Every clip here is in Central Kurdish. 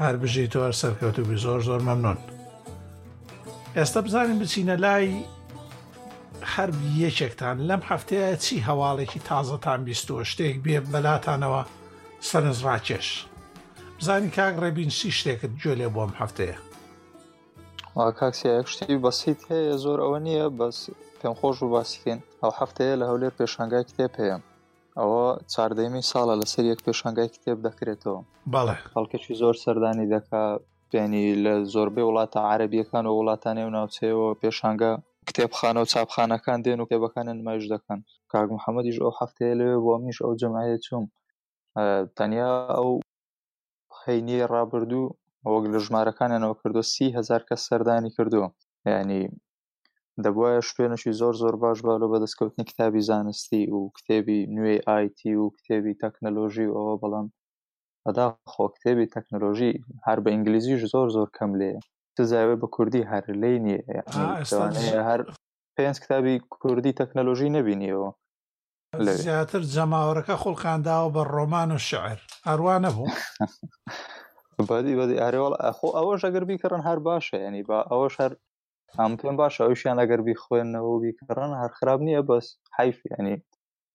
هەر بژی تۆ هەر سەرکەوتوبی زۆر زۆر مەمنون ئێستا بزانین بچینە لای هەر یەکێکتان لەم هەفتەیە چی هەواڵێکی تازەتان بیستوە شتێک بێ بەلاتانەوە سەرنج ڕاکێش بزانین کاک ڕێبین سی شتێکت گوێ لێ بۆم هەفتەیە کاکسیایەک شتی بەسییت هەیە زۆر ئەوە نییە بەس پێم خۆش و باسیکەین ئەو هەفتەیە لە هەولێر پێشانگای کتێب هەیە ئەوە چاردەیەمی ساڵە لەسەر یەک پێشانگای کتێب دەکرێتەوە بەڵێ خەڵکەکی زۆر سەردانی دەکا پێنی لە زۆربەی وڵاتە عربیەکان و وڵاتانی و ناوچەیەوە پێشانگە کتێبخانە و چاپخانەکان دێن و کتێبەکانیان نمایش دەکەن کاک محەممەدیش ئەو هەفتەیە لەوێ بۆ منیش ئەو جەمعەیە چوم تەنیا ئەو هەینی ڕابردوو وەک لە ژمارەکانیانەوە کردو سیهزار کەس سەردانی کردووە ینی دەبوایە شوێنەشی زۆر زۆر باش بە لۆ بەدەستکەوتنی کتابی زانستی و کتێبی نوێی ئایتی و کتێبی تەکنەلۆژی و ئەوە بەڵام ئەدا خۆ کتێبی تەکنەلۆژی هەر بە ئینگلیزیش زۆر زۆر کەم لێ تزاوێ بە کوردی هەر لی نیە هەر پێنج کتابی کوردی تەکنەلۆژی نەبینیەوە زیاتر جەماوەەکە خوڵقانداوە بە ڕۆمان و شعر ئەروانە بوو بەدی بەدی ئارێوەڵ ئەخۆ ئەوەش ئەگەر بیکڕن هەر باشە ینی با ئەوەش هەر ئەم پێم باشە ئەوشیان ئەگەر بیخوێنەوە و بیکڕن هەر خراپ نییە بەس حیف ینی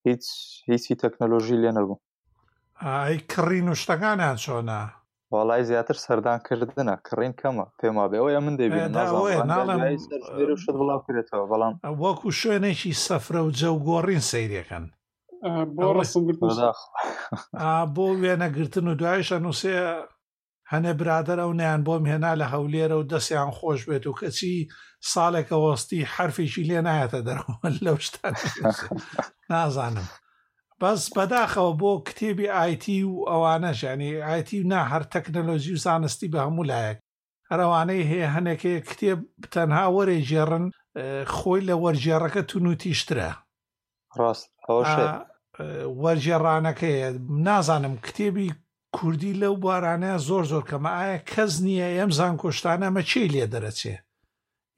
هیچ هیچی تەکنەلۆژی لێ نەبوو ئای کڕین و شتەکانیان چۆنە وڵای زیاتر سەردان کردنە کڕین کەمە پێما بێ ئەوە من دەبێت شت بڵاو کرێتەوە بەڵام وەکو شوێنێکی سەفرە و جەو گۆڕین سەیرەکەن بۆ وێنەگرتن و دوایشە نووسێ هەنێ برادەر ئەونەیان بۆم هێنا لە هەولێرە و دەسیان خۆش بێت و کەچی ساڵێکە وەستی حەرفێکی لێ نایەتە دەرەوە لەو شتان نازانم بەس بەداخەوە بۆ کتێبی ئایتی و ئەوانەش ینی ئایتی و نا هەر تەکنەلۆژی و زانستی بە هەموو لایەک هەرەوانەی هەیە هەنێکەیە کتێب تەنها وەرێ ژێڕن خۆی لە وەرژێڕەکە تونوتیشترە ڕاست وەرگێڕانەکەیە نازانم کتێبی کوردی لەو بارانە زۆر زۆر کەمە ئایا کەس نییە ئەم زانکۆشتانە مەچی لێ دەرەچێ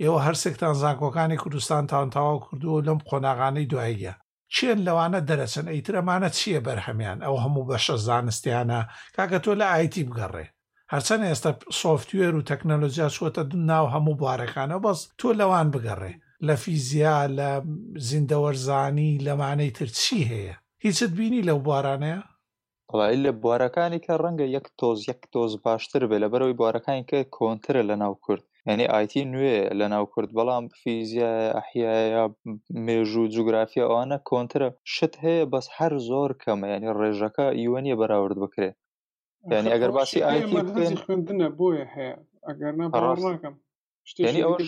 ئێوە هەرسێکتان زانکۆکانی کوردستان تاان تاوا کردووە لەم قۆناغانەی دواییە چێن لەوانە دەرەچن ئەیترەمانە چییە بەرهەمیان ئەو هەموو بەشە زانستیانە کاکە تۆ لە ئایتی بگەڕێ هەرچەن ئێستە سۆفتوێر و تەکنەلۆجیا چووەتە ناو هەموو بوارەکانەوە بەس تۆ لەوان بگەڕێ لە فیزیا لە زیندەوەرزانی لەمانەی تر چی هەیە هیچت بینی لەو بوارانەیا؟ وەڵا ئیلە بوارەکانی کە ڕەنگە یەک تۆز یەک تۆز باشتر بێ لەبەرەوەی بوارەکانی کە کۆنترە لە ناو کورد یعنی ئایتی نوێ لە ناو کورد بەڵام فیزیایە ئەحیایە مێژوو جوگرافیا ئەوانە کۆنترە شت هەیە بەس هەر زۆر کەمە یعنی ڕێژەکە ئیوە نیە بەراورد بکرێ یعنی ئەگەر باسی ئایتی بکەین خوێندنە بۆیە هەیە ئەگەر ناکەم ینی ئەوش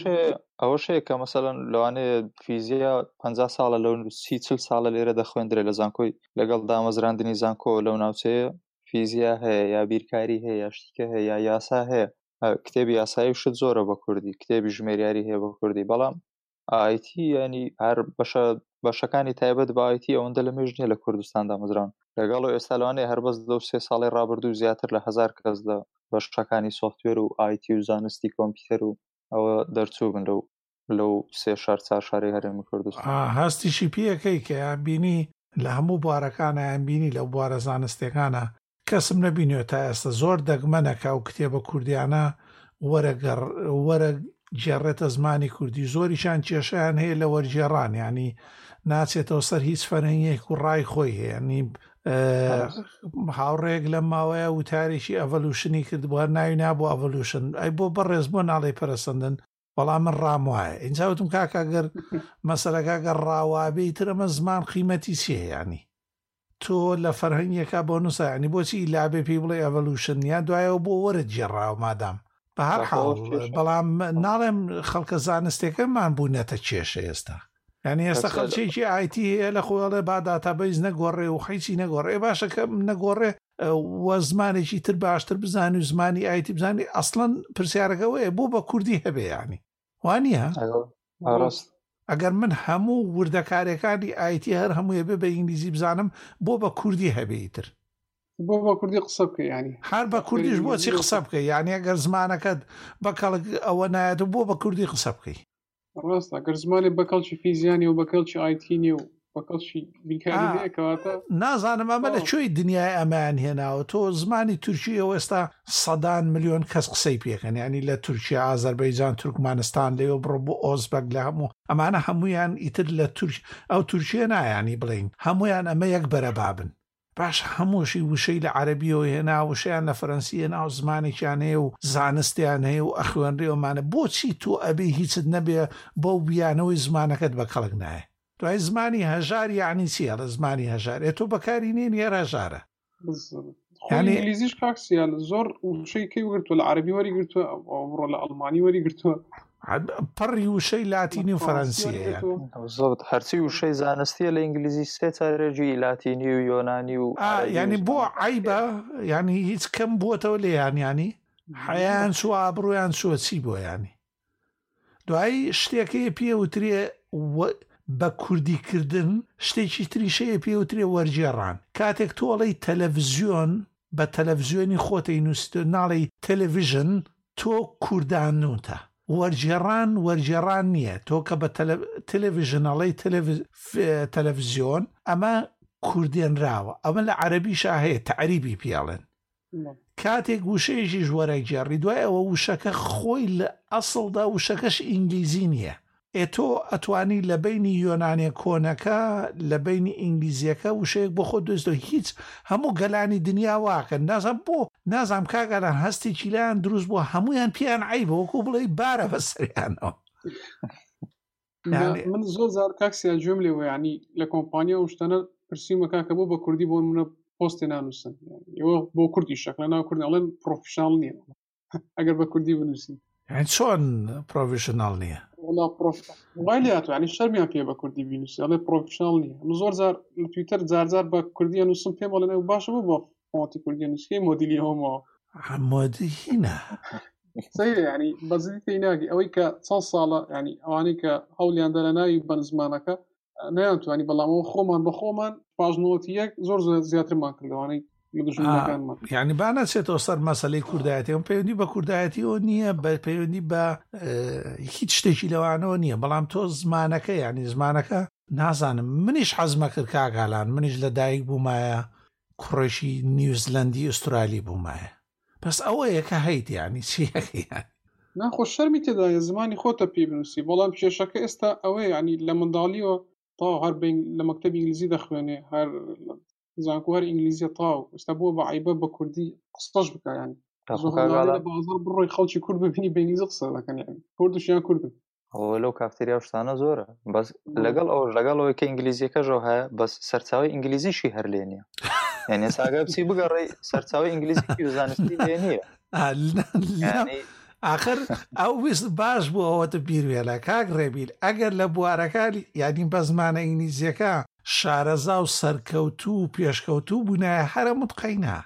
ئەوش هەیە کە مەسەەن لەوانێ فیزیا پ ساڵە لەو سی چل ساڵە لێرە دەخوێندرێ لە زانکۆی لەگەڵ دامەزراندنی زانکۆ لەو ناوچەیە فیزیا هەیە یا بیرکاری هەیە یا شتیکە هەیە یا یاسا هەیە کتێبی یاسایی شت زۆرە بە کوردی کتێبی ژمێریاری هەیە بە کوردی بەڵام ئایتی ینی هەر بەشە بەشەکانی تایبەت بایەتی ئەوەندە لە مێژ نیە لە کوردستان دامەزران لەگەڵ ئێستا لەوانەیە هەر بەس لەو سێ ساڵی ڕابردوو زیاتر لە هزار کەس لە بەشەکانی سوفتوێر و ئایتی و زانستی کۆمپیوتەر و ئەوە دەرچوو بن لەو لەو سێ شار چار شاری هەرێمی کوردستان هەستیشی پێەکەی کە یان بینی لە هەموو بوارەکانە یان بینی لە بوارە زانستەکانە کەسم نەبینیوە تا ئێستە زۆر دەگمەنە کە ئەو کتێبە کوردیانە وەرەگەڕ وەرە گێڕێتە زمانی کوردی زۆریشان کێشیان هەیە لە وەرگێڕان ینی ناچێتەوە سەر هیچ فەرەنگێک و ڕای خۆی هەیە نی هاوڕێک لەم ماوەیە وتارێکی ئەڤلوشنی کرد بۆ هەر ناوی نابوو ئەڤلوشن ئەی بۆ بەڕێز بۆ ناڵی پەرسەندن بەڵام من ڕام وایە ئینجا وتم کاکە گەر مەسەلەکە گەر ڕاوابێ ئیتر ئەمە زمان قیمەتی چیە یانی تۆ لە فەرهەنگێکا بۆ نووسە ینی بۆچی لابێ پێی بڵێ ئەڤەلوشن یا دوایەوە بۆ وەرت گێڕاوە مادام بە هەر حاڵ بەڵام ناڵێم خەڵکە زانستەکەمان بوونەتە کێشە ئێستا ینی ئێستا خەڵچێکی ئایتی هەیە لە خۆڵێ با داتابیز نەگۆڕێ و حیچی نەگۆڕێ باشەکەم نەگۆڕێ و زمانێکی تر باشتر بزانی و زمانی ئایتی بزانی ئەسڵەن پرسیارەکە وەیە بۆ بە کوردی هەبێ یانی وانە ئەگەر من هەموو وردەکارەکانی ئایتی هەر هەموویە بێ بە ئینگلیزی بزانم بۆ بە کوردی هەبێتتر بۆ بە کوردی قسە بکە ینی هەر بە کوردیش بۆچی قسە بکە یانە گەر زمانەکەت بە کەڵک ئەوە نایەت و بۆ بە کوردی قسە بکەی ڕاستە گەر زمانێ بە کەڵکی فیزیانێ و بە کەڵکی ئایتینێ و بە کەڵکی بیکارینەکەواتە نازانم ئەمە لە کوێی دنیای ئەمان هێناوە تۆ زمانی تورکی ئەو ئێستا سەدان میلیۆن کەس قسەی پێکەن ینی لە تورکیا ئازربەیجان تورکمانستان لەوێ بڕۆ بۆ ئۆزبەک لە هەموو ئەمانە هەمویان ئیتر لە تورک ئەو تورکیە نایانی بڵین هەمویان ئەمە یەک بەرە بابن پاش هەمووشی وشەی لە عەرەبیەوە هێنا وشەیان لە فەرەنسی هێنا و زمانێکیان هەیە و زانستیان هەیە و ئەخوێنرێ و مانە بۆچی تۆ ئەبێ هیچت نەبێ بەو بیانەوەی زمانەکەت بە کەڵک نایە دوای زمانی هەژار یەعنی چی ئەڵێ زمانی هەژار ئێ تۆ بەکاری نێنی هەر هەژارە بزن خۆی یعنی ئینگلیزیش کاک سیال زۆر وشەی کەی وەرتووە لە عەرەبی وەری گرتووە ئەو- ئەوڕۆ لە ئەڵمانی وەری گرتووە پەڕی وشەی لاتینی و فەرەنسییە. زۆرت هەرچی وشەی زانستیە لە ئینگلیزی سێ چارە جوی لاتینی و یۆنانی و ینی بۆ عیبە ینی هیچ کەم بووەتەوە لێ یانیانی حەیان چوە ئابڕۆیان چوە چی بۆ ینی دوایی شتێکی پێوترێ بە کوردیکردن شتێکی تریشەیە پێوترێ وەرجێڕان کاتێک تۆڵی تەلەڤزیۆن بە تەلەفزیۆنی خۆتەی نووسیتۆ ناڵێی تێلێڤیژن تۆ کوردانوتە وەرگێڕان وەرگێڕان نییە تۆ کە بە تێلێڤیژن ئەڵێی تەلەفزیۆن ئەمە کوردێنراوە ئەمە لە عەربیشا هەیە تەعریبی پێڵێن کاتێک وشەیەکیش وەرەگێڕی دوای ئەوە وشەکە خۆی لە ئەسڵدا وشەکەش ئینگلیزی نییە ئێ تۆ ئەتوانی لە بەینی یۆنانیە کۆنەکە لە بەینی ئینگلیزیەکە وشەیەک بۆ خۆت دۆزیتەوە هیچ هەموو گەلانی دنیا واکەن نازانم بۆ نازانم کاک ئالان هەستێکی لایان دروست بووە هەموویان پێیان عەیبە وەکوو بڵێی بارە بە سەریانەوە یانی من زۆر زار کاک سیاد گوێم لێ بوو یانی لە کۆمپانیا و شتانە پرسیومە کاکە بۆ بە کوردی بۆ منە پۆستێ نانووسن یانی ئێوە بۆ کورد ئیشەکە لەناو کورد ئەڵێن پرۆفیشناڵ نییە ئەگەر بە کوردی بنووسی چۆن پرۆڤشنال نییە وڵاتوانی شەرمیان پێ بە کوردی بینوسی ئەڵێ پرۆفشنال نیە زۆر زار لە تویتەر زارزار بە کوردی نووسم پێم بڵێن و باشە بۆ بۆ فۆنتی کوردی نووسکەی مۆدیلی هۆمەوە مۆدیهینە ینی بەزی پێی ناگی ئەوەی کە چەند ساڵە ینی ئەوانەی کە هەولیان دەرە ناوی بەن زمانەکە نەیانتوانی بەڵامەوە خۆمان بە خۆمان پاژنەوەتی یەک زۆر زیاترمان کردوانەی یعنی با نەچێتەوە سەر مەسلەی کوردایەتی ئەم پەیوەندی بە کوردایەتیەوە نییە بە پەیوەندی بە هیچ شتێکی لەوانەوە نییە بەڵام تۆ زمانەکە یعنی زمانەکە نازانم منیش حەزمە کرد کاگالان منیش لە دایک بوومایە کوڕێکی نیوزلندی ئوسترالی بوومایە بەس ئەوە یەکە هەیت یانی چی یەکەیان. نا خۆ شەرمی تێدایە زمانی خۆتە پێی بنووسی بەڵام کێشەکە ئێستا ئەوەیە یانی لە منداڵیەوە تاو هەر بە لە مەکتەب ئینگلیزی دەخوێنێ هەر زانکۆ هەر ئینگلیزیە تاو ئێستا بۆ بە عیبە بە کوردی قسەش بکە یانی زۆر هەناڵی لە بازاڕ بڕۆی خەڵکی کورد ببینی بە ئینگلیزی قسە دەکەن یانی کوردیش یان کوردن لەو کافتریا شتانە زۆرە بەس لەگەڵ ئەو لەگەڵ ئەوەی کە ئینگلیزیەکەژەوە هەیە بەس سەرچاوی ئینگلیزیشی هەر لێ نیە یعنی ساگە بچی بگەڕی سەرچاوی ئینگلیزی زانستی لێ نیە آخر ئەو ویست باش بوو ئەوەتە بیروێنە کاک ڕێبیر ئەگەر لە بوارەکانی یادی بە زمانە ئینگلیزیەکە شارەزا و سەرکەوتوو و پێشکەوتوو بوونایە هەرە متقینە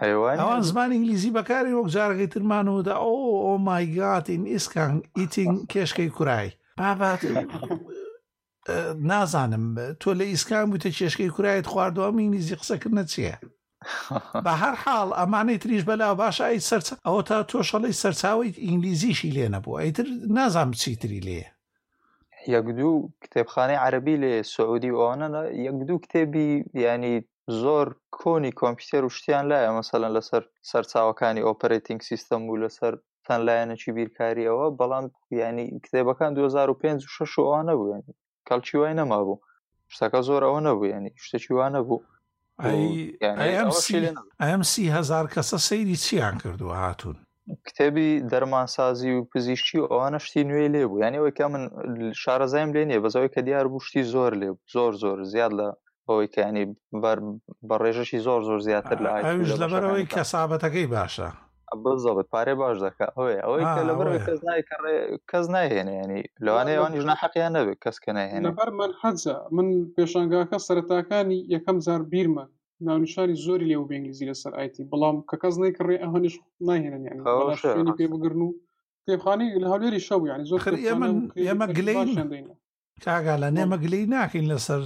ئەوان زمان ئینگلیزی بەکاری وەک جارەکەی ترمان ودا ئۆ ئۆ مایگات ئین ئیسکان ئیتین کێشکەی کورای بابات نازانم تۆ لە ئیسکان بوویتە کێشکەی کورایت خواردەوە ئینگلیزی قسەکردە چییە؟ بە هەر حاڵ ئەمانەی تریش بەلا باش ئای سەرچ ئەوە تا تۆشەڵی سەرچاوی ئینگلیزیشی لێ نەبوو ئەیتر نازانم چیتری لێ یەک دوو کتێبخانەی عەربی لێ سعودی ئەوانە یەک دوو کتێبی ینی زۆر کۆنی کۆمپیوتەر و شتیان لایە مەسەلەن لەسەر سەرچاوەکانی ئۆپەرەتینگ سیستەم و لەسەر تەن لایەنەکی بیرکاریەوە بەڵام ینی کتێبەکان 2005 و 6 ئەوان نەبووێن کەڵکی وای نەمابوو شتەکە زۆر ئەوە نەبوو ینی شتێکی وا نەبوو ئەم سی هزار کەسە سەیری چیان کردووە هاتوون کتێبی دەرمانسازی و پزیشکی و ئەوانە شتی نوێی لێ بوو یانی ئەوەی کە من شارەزایم لێ نییە بەزەوەی کە دیار بوو شتی زۆر لێ زۆر زۆر زیاد لە بەوەی کەنی بە ڕێژەشی زۆر زۆر زیاتر لە ئاویش لەبەرەوەی کەسابەتەکەی باشە بزەبت پارێ باش دەکە ئەوێ ئەوەی کە لەبەر کەس نای کەس ناهێنێنی لەوانەیە ئەوانیش ناحەقیان نەبێت کەس کە ناهێن لەبەر من حەجە من پێشانگاکە سەرتاکانی یەکەم زار بیرمە ناونیشانی زۆری لێ بە ئینگلیزی لەسەر ئایتی بەڵام کە کەس نەیکڕێ ئەوانش ناهێنن یعنی شوێنی پێ بگرن و پێخانی لە هەولێری شەو یعنی زۆر ئێمە گلین کاگا لە نێمە گلەی ناکەین لەسەر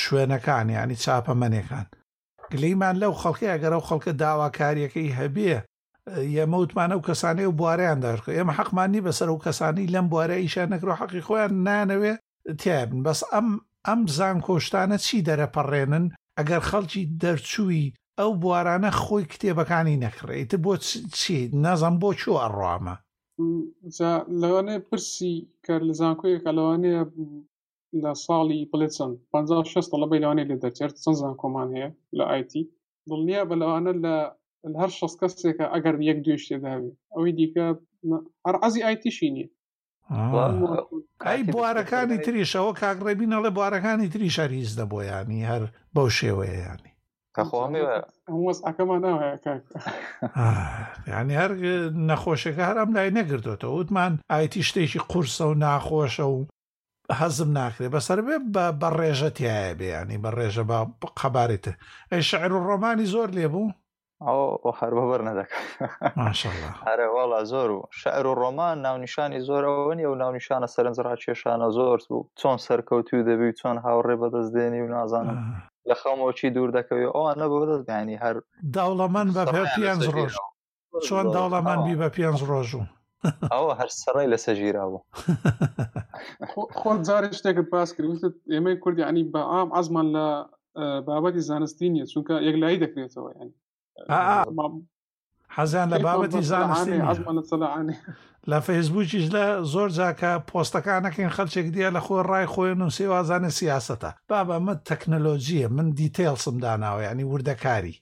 شوێنەکان یعنی چاپەمەنێکان گلەیمان لەو خەڵکەیە گەرەو خەڵکە داواکاریەکەی هەبێ ئێمە وتمان ئەو کەسانی و بوارەیان داخ ئێمە حەقمان نی بەسەر و کەسانی لەم بوارە ئیشان نەکرۆ حەقی خۆیان نانەوێ تیابن بەس ئەم ئەم زان کۆشتانە چی دەرەپەڕێنن ئەگەر خەڵکی دەرچووی ئەو بوارانە خۆی کتێبەکانی نەکڕێت بۆ چی نازم بۆ چوو ئەڕامە لەوانەیە پرسی کار لە زانکۆیەکە لەوانەیە لە ساڵی بڵێ چەند پ شە تەڵەبەی لەوانەیە لە دەرچێت چەند زانکۆمان هەیە لە ئایتی دڵنیا بە لەوانە لە هەر شەس کەسێکە ئەگەر یەک دوێش تێداوی ئەوەی دیکە هەر عزی ئایتیشی نییە ئەی بوارەکانی تریشەوە کاکڕێبی نەڵێ بوارەکانی تری شەریز دە بۆ ینی هەر بەو شێوەیەیانی ئەکەمان ینی هەر نەخۆشەکە هەرام لای نەگردوێتەوە وتمان ئایتی شتێکی قورسە و ناخۆشە و حەزم ناکرێ بەسەر بێ بە بە ڕێژە تایە بێ ینی بە ڕێژە بە قەبارێت ئەی شعر و ڕۆمانی زۆر لێ بوو ئەو هەر بەبەر نەدەکە هەرە واڵا زۆر و شعر و ڕۆمان ناونیشانی زۆرەوە نیە و ناونیشانە سەرنجڕاکێشانە زۆر بوو چۆن سەرکەوتوی دەبی چۆن هاوڕێ بەدەستدێنی و نازانم لە خەمەوەچی دوور دەکەوی ئەوان نەبوو بەدەستگانی هەر داوڵەمەند بە پێ پێنج ڕۆژ چۆن دەوڵەمەن بی بە پێنج ڕۆژ و ئەوە هەر سەڕای لەسە ژیرا بوو خۆ جارێ شتێکت باس کرد ئێمەی کوردی عنی بە ئام ئازمان لە بابەتی زانستی نیە چونکە یەکلایی دەکرێتەوە ینی حەزیان لە بابەتی زانستی لە فەیسبووکیش لە زۆر جاکە پۆستەکانەکەین خەلچێک دیە لە خۆی ڕای خۆێن و سێوازانە سیاستە بابە من تەکنەلۆژیە من دیتەیڵسم داناوە ینی وردەکاری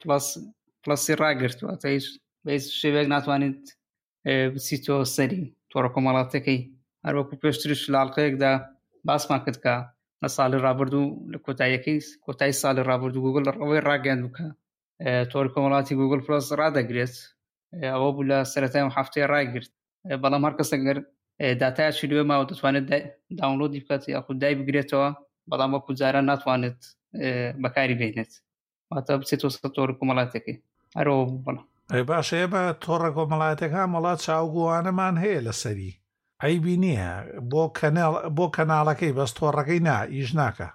پڵس پڵسی ڕاگرتووە تا هیچ بە هیچ شێوەیەک ناتوانیت بچیتەوە سەری تۆڕە کۆمەڵاتەکەی هەروەکو پێشترش لاڵقەیەکدا باسمان کرد کە لە ساڵی ڕابردوو لە کۆتاییەکەی کۆتای ساڵی ڕابردوو گوگل ڕەوەی ڕاگەیان بکە تۆر کۆمەڵاتی گوگل پلس ڕدەگرێت ئەوە بوو لە سەرەتای و هەفتەیە ڕایگرت بەڵام هەر کەسەگەر داتایشی لێ ماوە دەتوانێت داونلۆدی بکات یاخود دای بگرێتەوە بەڵام وەکو جاران ناتوانێت بەکاری بێنێت واتە بچێت تۆ سەتۆر کۆمەڵاتەکەی هەرەوە بڵ ئەی باشەیە بە تۆڕە کۆمەڵاتەکان وڵات چاوگووانەمان هەیە لەسەری ئەیبی نییە بۆ کەنێڵ بۆ کەناڵەکەی بەس تۆڕەکەی نا ئیش ناکە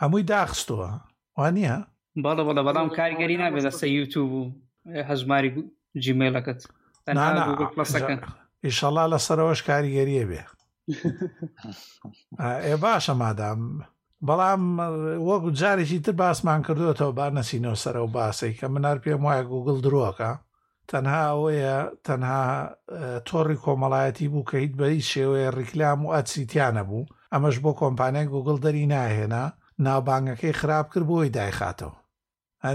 هەمووی داخستووە وانە بەڵە بەڵە بەڵام کارگەری نابێت لەسە یوتوب و هەژماری جیمێلەکەت ئیشەڵا لەسەرەوەش کاریگەریە بێ ئێ باشە مادام بەڵام وەک جارێکی تر باسمان کردوێتەوە با نەچینەوە سەر و باسێک کە منار پێم وایە گوگل درۆکە تەنها ئەوەیە تەنها تۆڕی کۆمەڵایەتی بوو کە هیت بە هیچ شێوەیە ڕیکلام و ئەچیتیانە بوو ئەمەش بۆ کۆمپانیای گوگل دەری ناهێنا ناوبانگەکەی خراپ کرد بۆی دایخاتەوە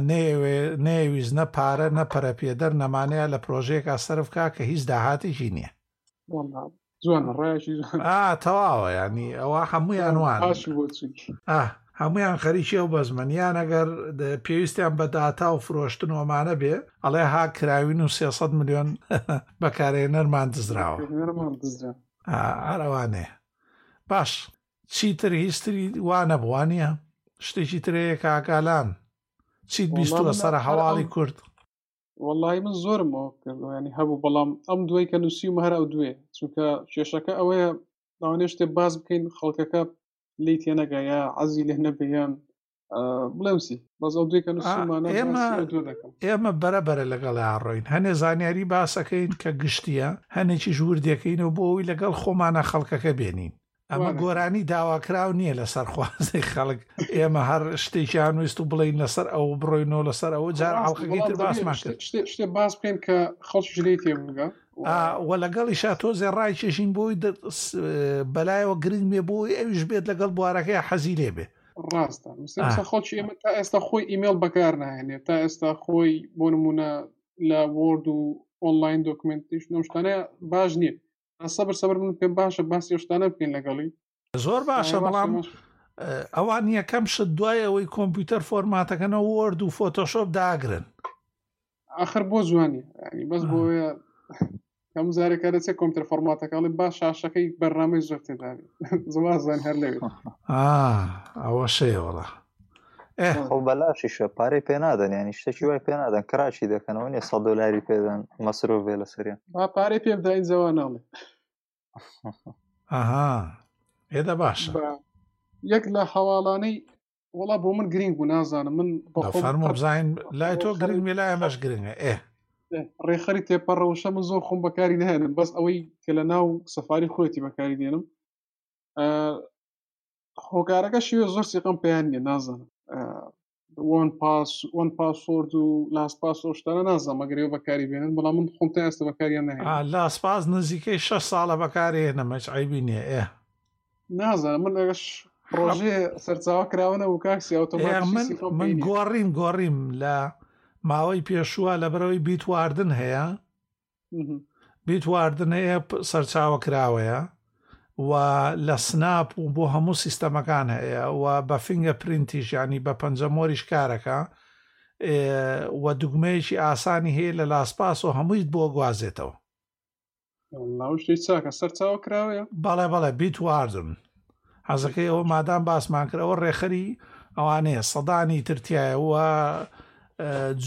نەیەوێ نەیەویست نە پارە نە پەرەپێدەر نەمانەیە لە پرۆژەیەکا سەرف کا کە هیچ داهاتێکی نییە تەواوە ینی ئەوە هەمویان وان هەمویان خەریکی ئەو بەزمن یان ئەگەر پێویستیان بە داتا و فرۆشتن ومانە بێ ئەڵێ ها کراوین و 300 میلیۆن بەکارێنەرمان دزراوە ئەرەوانێ باش چیتر هیچ تری وا نەبوو وا نییە شتێکی تر هەیە کاکالان چیت وەڵا بیستووە من سەرە هەر ئەم هەواڵی کورد وەڵی من زۆرم ئەوە کردو ینی هەبوو بەڵام ئەم دوای کە نووسیومە هەر ئەو دوێ چونکە کێشەکە ئەوەیە داوانێ شتێ باس بکەین خەڵکەکە لی تێنەگا یا عەزی لێ نەبێ یان ئێمە بەرەبەرە لەگەڵ ڕۆین هەنێ زانیاری باسەکەین کە گشتیە هەنێکی ژووردەکەینەوە بۆەوەی لەگەڵ خۆمانە خەڵکەکە بێنین ئەمە گۆرانی داواکراو نییە لەسەر خوازی خەڵک ئێمە هەر شتێکیان ویست و بڵین لەسەر ئەو بڕۆینەوە لەسەر ئەوە جار ئاڵخەکەی تر باسمان شتێ باس بکەین کە خەڵکی ژێ تێ بگە وە لەگەڵی شاتۆزێ ڕای کێشین بۆی بەلایەوە گرنگ بێ بۆی ئەوش بێت لەگەڵ بوارەکەی حەزی لێ بێ ڕاستە مسا خۆچی ئێمە تا ئێستا خۆی ئیمێل بەکار نایێنێت تا ئێستا خۆی بۆ نمونە لە وۆرد و ئۆنلاین دۆکمنتیش نەشتانە باش نییە سەبر سەبر من پێم باشە باسی شتانە بکەین لەگەڵی زۆر باشە بەڵام ئەوان یەکەم شت دوای ئەوەی کۆمپیوتەر فۆرماتەکەنە وۆرد و فۆتۆشۆپ داگرن ئاخر بۆ جوانی ینی بەس بۆ هەموو زارەکە دەچێت کۆمپتر فۆرماتەکەڵی با شاشەکەی بەرنامەی زۆر تێداێت زوازان هەر لەوێت ئەوە شەیەوەڵە ئەو بەلاشی شە پارەی پێ نادەن ینی شتێکی وای پێ نادەن کراچی دەکەنەوە نیە سە دۆلاری پێدەن مەسرۆ بێ لە سەریان پارەی پێ بداین جەوان ناڵێ ئەها ئێدە باشە یەک لە هەواڵانەی وڵا بۆ من گرنگ بوو نازانم من بەفەرمۆبزین لای تۆ گرنگ لای ئەمەش گرنگە ئێ ڕێخەری تێپەڕەوشە من زۆر خۆم بەکاری نهێنم بەس ئەوەی کە لە ناو سەفاری خۆێتی بەکاری دێنم هۆکارەکە شێوە زۆر سیقم پێیان نیە نازانم وان پاس وان پاسۆرد و لاس پاس ئەوشتانە نازە مەگەرێ بەکاری بێنن بەڵام من خۆم تا ئێستا بەکاریان نە لاس پاس نزیکەی 6 ساڵە بەکارێنە مەچعیبی نیە ئێ نازانم من ئەگەش ڕۆژێ سەرچاوە کراوە نەبوو کاکسی ئەوتۆمات من گۆڕیم گۆڕیم لە ماوەی پێشووە لە بەرەوەی بیتواردن هەیە بیتواردن هەیە سەرچاوە کراوەیە و لە سناپ و بۆ هەموو سیستەمەکان هەیە و بە فنگە پرینتیش ینی بە پەنجەمۆریش کارەکە و دوگمەیەکی ئاسانی هەیە لە لاسپاس و هەموویت بۆ گوازێتەوە ناوشتی چاکە سەر چاوە کراوەیە بەڵێ بەڵێ بیت واردن حەزەکەی ئەوە مادام باسمان کردەوە ڕێخەری ئەوانەیە سەدانی ترتیایەوە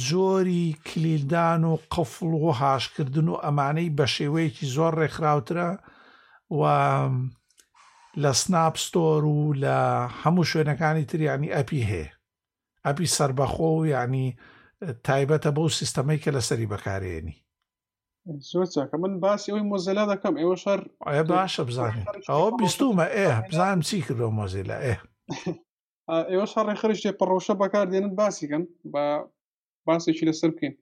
جۆری کلیلدان و قفڵ و هاشکردن و ئەمانەی بە شێوەیەکی زۆر ڕێکخراوترە و لە سناپستۆر و لە هەموو شوێنەکانی تریانی ئەپی هەیە ئەپی سربەخۆ و ینی تایبەتە بەو سیستەمەی کە لەسەری بەکارێنی زۆر چاکە من باسی ئەوی مۆزەلا دەکەم ئێوە شار ئەێ باشە بزانین ئەوە بیستومە ئێ بزانم چی کردو مۆزیلا ئێ ئێوە شەڕێ خرش تێ پڕۆشە بەکار دێنن باسیکەن بە باسێکی لەسەر بکەین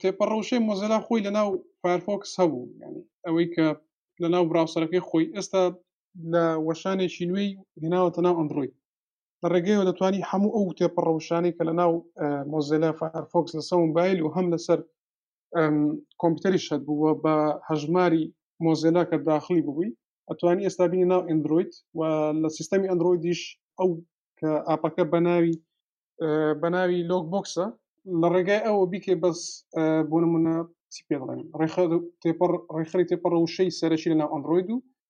تێپەڕەوشەی مۆزەلا خۆی لەناو فارفۆکس هەبوو ینی ئەوەی کە لەناو براوسەرەکەی خۆی ئێستا لە وەشانێکی نوێی هێناوەتە ناو ئەندروید لە ڕێگەیەوە دەتوانی هەموو ئەو تێپە ڕەوشانەی کە لە ناو مۆزلە فارفۆکس لەسەر موبایل و هەم لەسەر کۆمپیوتەری شەت بووە بە هەژماری مۆزلە کە داخلی ببووی ئەتوانی ئێستا بینی ناو ئەندروید و لە سیستەمی ئەندرویدیش ئەو کە ئاپەکە بە ناوی بە ناوی لۆک بۆکسە لە ڕێگای ئەوە بیکێ بەس بۆ نمونە چی پێ بڵێن ڕێخە تێپەڕ ڕێخری تێپەڕە وشەی سەرەکی لە ناو ئەندروید و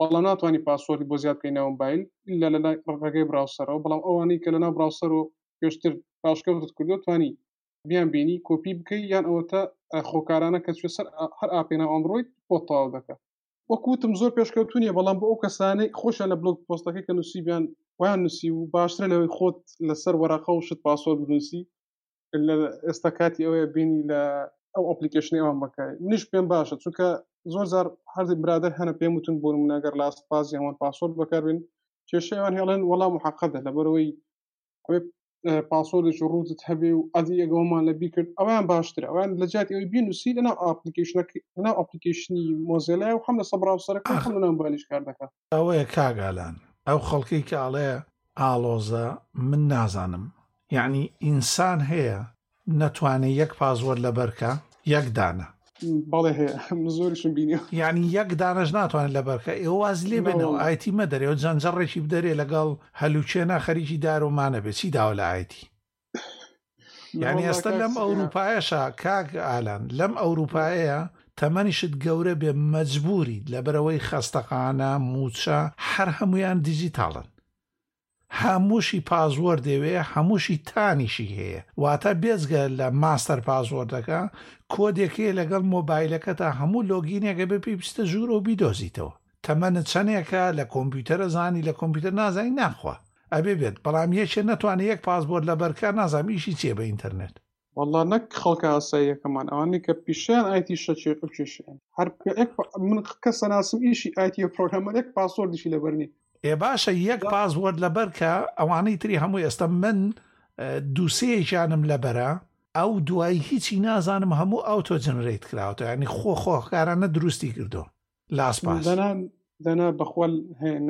بەڵام ناتوانین پاسۆردی بۆ زیاد بکەین ناو مبایل لە لە ڕێگەی براوسەرەوە بەڵام ئەوانەی کە لەناو براوسەر و پێشتر پاشکەوتت کردو توانی بیان بینی کۆپی بکەی یان ئەوەتە خۆکارانە کە چێ سەر هەر ئاپێ ناو ئەمڕۆیت بۆ تەواو دەکە وەک وتم زۆر پێشکەوتو نیە بەڵام بۆ ئەو کەسانەی خۆشیان لە بلۆگ پۆستەکەی کە نووسیبیان وایان نووسی و باشترە لەوەی خۆت لەسەر وەرەقە و شت پاسۆرد بنووسی لە ئێستا کاتی ئەوەیە بینی لە ئەو ئەپلیکیشنی ئەوان بەکاری منیش پێم باشە چونکە زۆر زار هەردی برادر هەنە پێم وتن بۆ منەگەر لاست پاس یاوان پاسۆرد بەکاربن کێشەیان هێڵێن وەڵام محقەدە لەبەرەوەی ئەوێ پاسۆردێک ڕوتت هەبێ و ئەدی ئەگەوەمان لە بیکرد ئەویان باشتر ئەویان لە جات ئەوی بینوسی لەنا ئاپلیکیشنەکە لەنا ئەپلیکیشنی مۆزیلای و هەم لە سەبراوسەرەکە هەم لەناو بالیش کار دەکات ئەوەیە کاک ئالان ئەو خەڵکەی کە ئەڵێ ئاڵۆزە من نازانم یەعنی ئینسان هەیە نەتوانێ یەک پاسوۆرد لەبەر کا یەک دانە. بەڵێ هەیە من زۆریشم بینیوە. یەعنی یەک دانەش ناتوانێ لەبەر کا ئێوە وازی لێ بێنە و ئای تی مەدەرێ و جەنجەڕێکی بدەرێ لەگەڵ هەلوکێنا خەریکی دارو مانە بێ چی داوە لە ئای تی. یعنی ئێستا لەم ئەوروپایەشە کاک ئالان لەم ئەوروپایەیە تەمەنیشت گەورە بێ مەجبوری لەبەرەوەی خەستەقانە موچە هەر هەمویان دیجیتاڵن هەمووشی پازوەر دەوێ هەمووشی تانیشی هەیە واتە بێزگە لە ماستەر پازۆردەکە کۆدێکێ لەگەڵ مۆبایلەکە تا هەموو لۆگینێکە بێ پێی بستە ژوورەوە بیدۆزیتەوە تەمەە چەندێکە لە کۆمپیوتەرە زانی لە کۆمپیوتەر نازانی ناخوا ئەبێ بێت بەڵام یەکێ نەتوانێ یەک پاسبۆرت لەبەر بکا نازانم ئیشی چیە بە ئینتەرنێت. وەڵا نەک خەڵکە ئاساییەکەمان ئەوانەی کە پیشەیان ئایتی شەچێ ئەو کێشەیان هەر کە ئێک پا من کەس ئەناسم ئیشی ئایتیە پڕۆگرامەر ئێک پاسۆردیشی لەبەر نی. ئێ باشە یەک پاسوۆرد لەبەر کە ئەوانەی تری هەموو ئێستە من دوو سێیەکیانم لەبەرە ئەو دوای هیچی نازانم هەموو ئەوتۆ جەنرەیت کراوەتە یانی خۆ خۆ کارانە دروستی کردووە لاسپاس دەنا بەخوال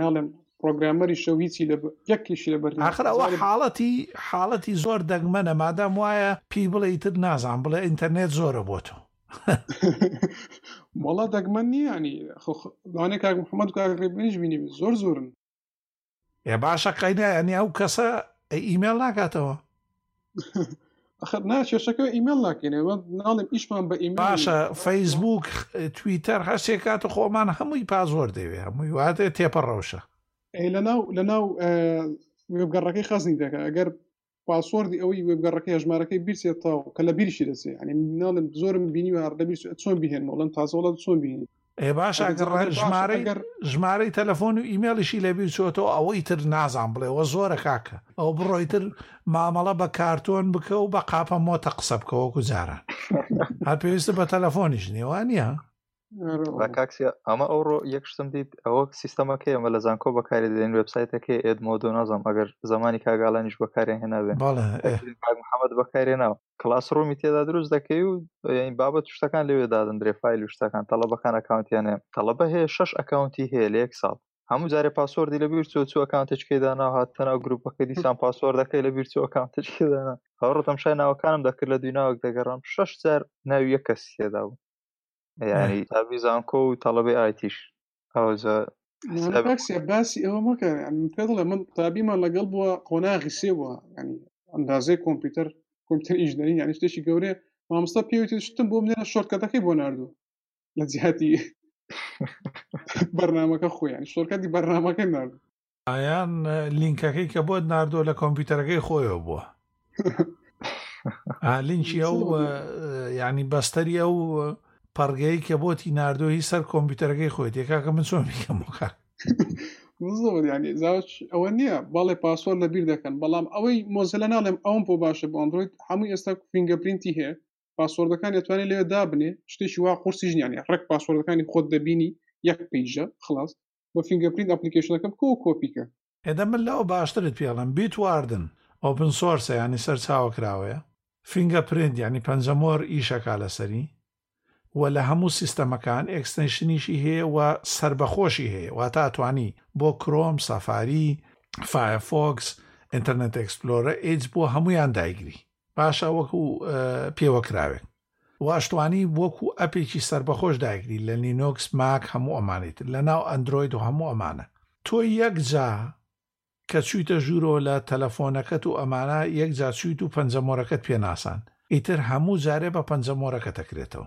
ناڵێم پرۆگرامەری شەو هیچی لە یەکیشی لە بەرنی ئاخرەوە حاڵەتی حاڵەتی زۆر دەگمەنە مادام وایە پی بڵێ تر نازان بڵێ ئینتەرنێت زۆرە بۆ تۆ وڵا دەگمەن نییانی خۆوانێک کاک محمد کاک ڕێبنیش بینی زۆر زۆرن ئێ باشە قەینا یعنی ئەو کەسە ئیمێل ناکاتەوە ئەخر نا کێشەکە ئیمێل ناکەینێ وە ناڵێم ئیشمان بە ئیمێل باشە فەیسبوک تویتەر هەرسێ کات و خۆمان هەمووی پازۆر دەوێ هەمووی واتێ تێپە ڕەوشە لە ناو لە ناو وێبگەڕەکەی خەزنی دەکە ئەگەر پاسۆردی ئەوەی وێبگەڕەکە هێژمارەکەی بیرسێ تاو کە لە بیرشی دەسێ ینی ناڵم زۆرم بینی و هەردە بیر چۆن بهێنەوە لەم تازەڵە چۆن بینی ئێ باش ژمارە ژمارەی تەلەفۆن و ئیمێڵیشی لە بیر چۆتەوە ئەوەی تر نازان بڵێەوە زۆرە کاکە ئەو بڕۆی تر مامەڵە بە کارتۆن بکە و بە قاپە مۆتە قسە بکەوەکو جاران هەر پێویستە بە تەلەفۆنیش نێوانە کاکسیا ئەمە ئەوڕۆ یەکشتم دیت ئەوە سیستەمەکەی ئەمە لە زانکۆ بەکاری دێن وبسایتەکەی ئێدمۆدۆ نازم ئەگەر زمانی کاگالانیش بەکارێن هێنابێن محەممەد بەکارێ ناو کلاس ڕۆمی تێدا دروست دەکەی و بابەت شتەکان لەوێ دادن درێفایل و شتەکان تەڵەبەکان ئەکاونتیانێ تەڵەبە هەیە شش ئەکاونتی هەیە لە یەک ساڵ هەموو جارێ پاسۆردی لە بیر چۆ چوە کانتچکەیدا ناوهات تەناو گروپەکە دیسان پاسۆردەکەی لە بیر چوە کانتچکەدانا هەڕتم شای ناوەکانم دەکرد لە دوی ناوک دەگەڕم شش جار ناوی یەک کەس تێدا بوو یعنی تابی زانکۆ و تەڵەبی ئایتیش ئەوجا باسی باسی ئەوە مەکە پێ دەڵێ من قوتابیمان لەگەڵ بووە قۆناغی سێ بووە ینی ئەندازەی کۆمپیوتەر کۆمپیوتەر ئیشدەنی یانی شتێکی گەورەیە مامۆستا پێوتی شتم بۆ منێنە شۆرکەتەکەی بۆ نردوو لە جیاتی بەرنمەکە خۆیان شۆرکەتی بەرنمەکە نرد یان لینکەکەی کە بۆت ناردۆ لە کۆمپیوتەرەکەی خۆیەوە بووە لینکی ئەو ینی بەستەری ئەو پەڕگەی کە بۆتی نردۆ هی سەر کۆمپیوتەرەکەی خۆێت یکاکە من چۆن بیکەم بکە زۆر ینی زاوچ ئەوە نییە باڵێ پاسۆر لەبیر دەکەن بەڵام ئەوەی مۆزلە ناڵێم ئەوم بۆ باشە بۆ ئەندروید هەموو ئێستا فینگە پرینتی هەیە پاسۆردەکان ێتوانێت لێ دابنێ شتێکی وا قورسی ژنیانی ڕێک پاسۆردەکانی خۆت دەبینی یەک پیجە خلاص بۆ فینگەر پرینت ئەپڵیکەیشنەکە بکە و کۆپی کە. ئێدە من لەوە باشترت پێ ئەڵێم بیت واردن ئۆپن سۆرسە یانی سەرچاوە کراوەیە فینگە پرینت یانی پەنجە مۆر ئیش ئەکا لەسەری وە لە هەموو سیستەمەکان ئێکستەنشنیشی هەیە وە سەربەخۆشی هەیە واتا ئەتوانی بۆ کرۆم سافاری فایەفۆکس ئینتەرنێت ئێکسپلۆرە ئێج بۆ هەموویان دایگری باشە وەکو پێوەکراوێک واشتوانی وەکو ئەپێکی سەربەخۆش داگری لە لینۆکس ماک هەموو ئەمانیت لە ناو ئەندرۆید و هەموو ئەمانە تۆ یەک جا کە چویتە ژوورۆ لە تەلەفۆنەکەت و ئەمانە یەک جا چویت و پەنجەمۆرەکەت پێناسان ئیتر هەموو جارێ بە پەنجەمۆرەکە تەکرێتەوە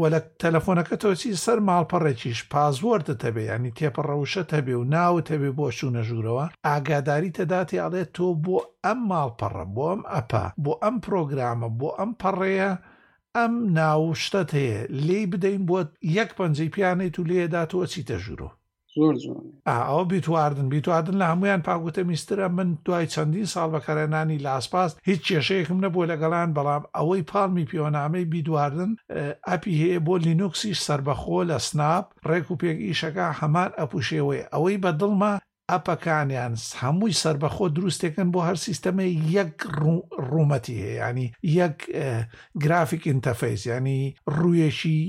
وە لە تەلەفۆنەکەتەوە چی سەر ماڵپەڕێکیش پاسوۆردت هەبێ یانی تێپەڕەوشەت هەبێ و ناوت هەبێ بۆ چوونە ژوورەوە ئاگاداریت دەداتێ ئەڵێ تۆ بۆ ئەم ماڵپەڕە بۆ ئەم ئەپە بۆ ئەم پرۆگرامە بۆ ئەم پەڕەیە ئەم ناو و شتەت هەیە لێی بدەین بۆت یەک پەنجەی پیا نەیت و لێ داتەوە چیتە ژوورەوە زۆر جوانە. ئا ئەوە بیتواردن بیتواردن لە هەموویان پاک وتەمیزترە من دوای چەندین ساڵ بەکارهێنانی لاسپاس هیچ کێشەیەکم نەبووە لەگەڵیان بەڵام ئەوەی پاڵمی پێوەنامەی بیتواردن ئەپی هەیە بۆ لینوکسیش سەربەخۆ لە سناپ ڕێک و پێک ئیشەکا هەمان ئەپ و شێوەیە ئەوەی بە دڵمە ئەپەکانیان هەمووی سەربەخۆ دروستێکن بۆ هەر سیستەمێک یەک ڕوومەتی هەیە یانی یەک گرافیک ئینتەفەیس یانی ڕوویەکی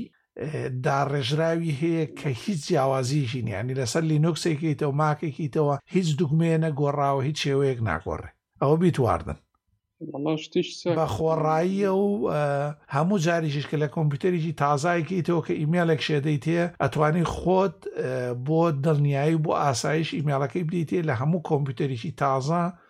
داڕێژراوی هەیە کە هیچ جیاوازیەکی نیە ینی لەسەر لینوکس یکەیتەوە ماک یکیتەوە هیچ دوگمەیە نەگۆڕاوە هیچ شێوەیەک ناگۆڕێ ئەوە بیتواردن بە خۆڕاییە و هەموو جاریشیش کە لە کۆمپیوتەرێکی تازایکەیتەوە کە ئیمێڵێک شێدەیت هەیە ئەتوانی خۆت بۆ دڵنیایی بۆ ئاسایش ئیمێڵەکەی بدەیتێ لە هەموو کۆمپیوتەرێکی تازە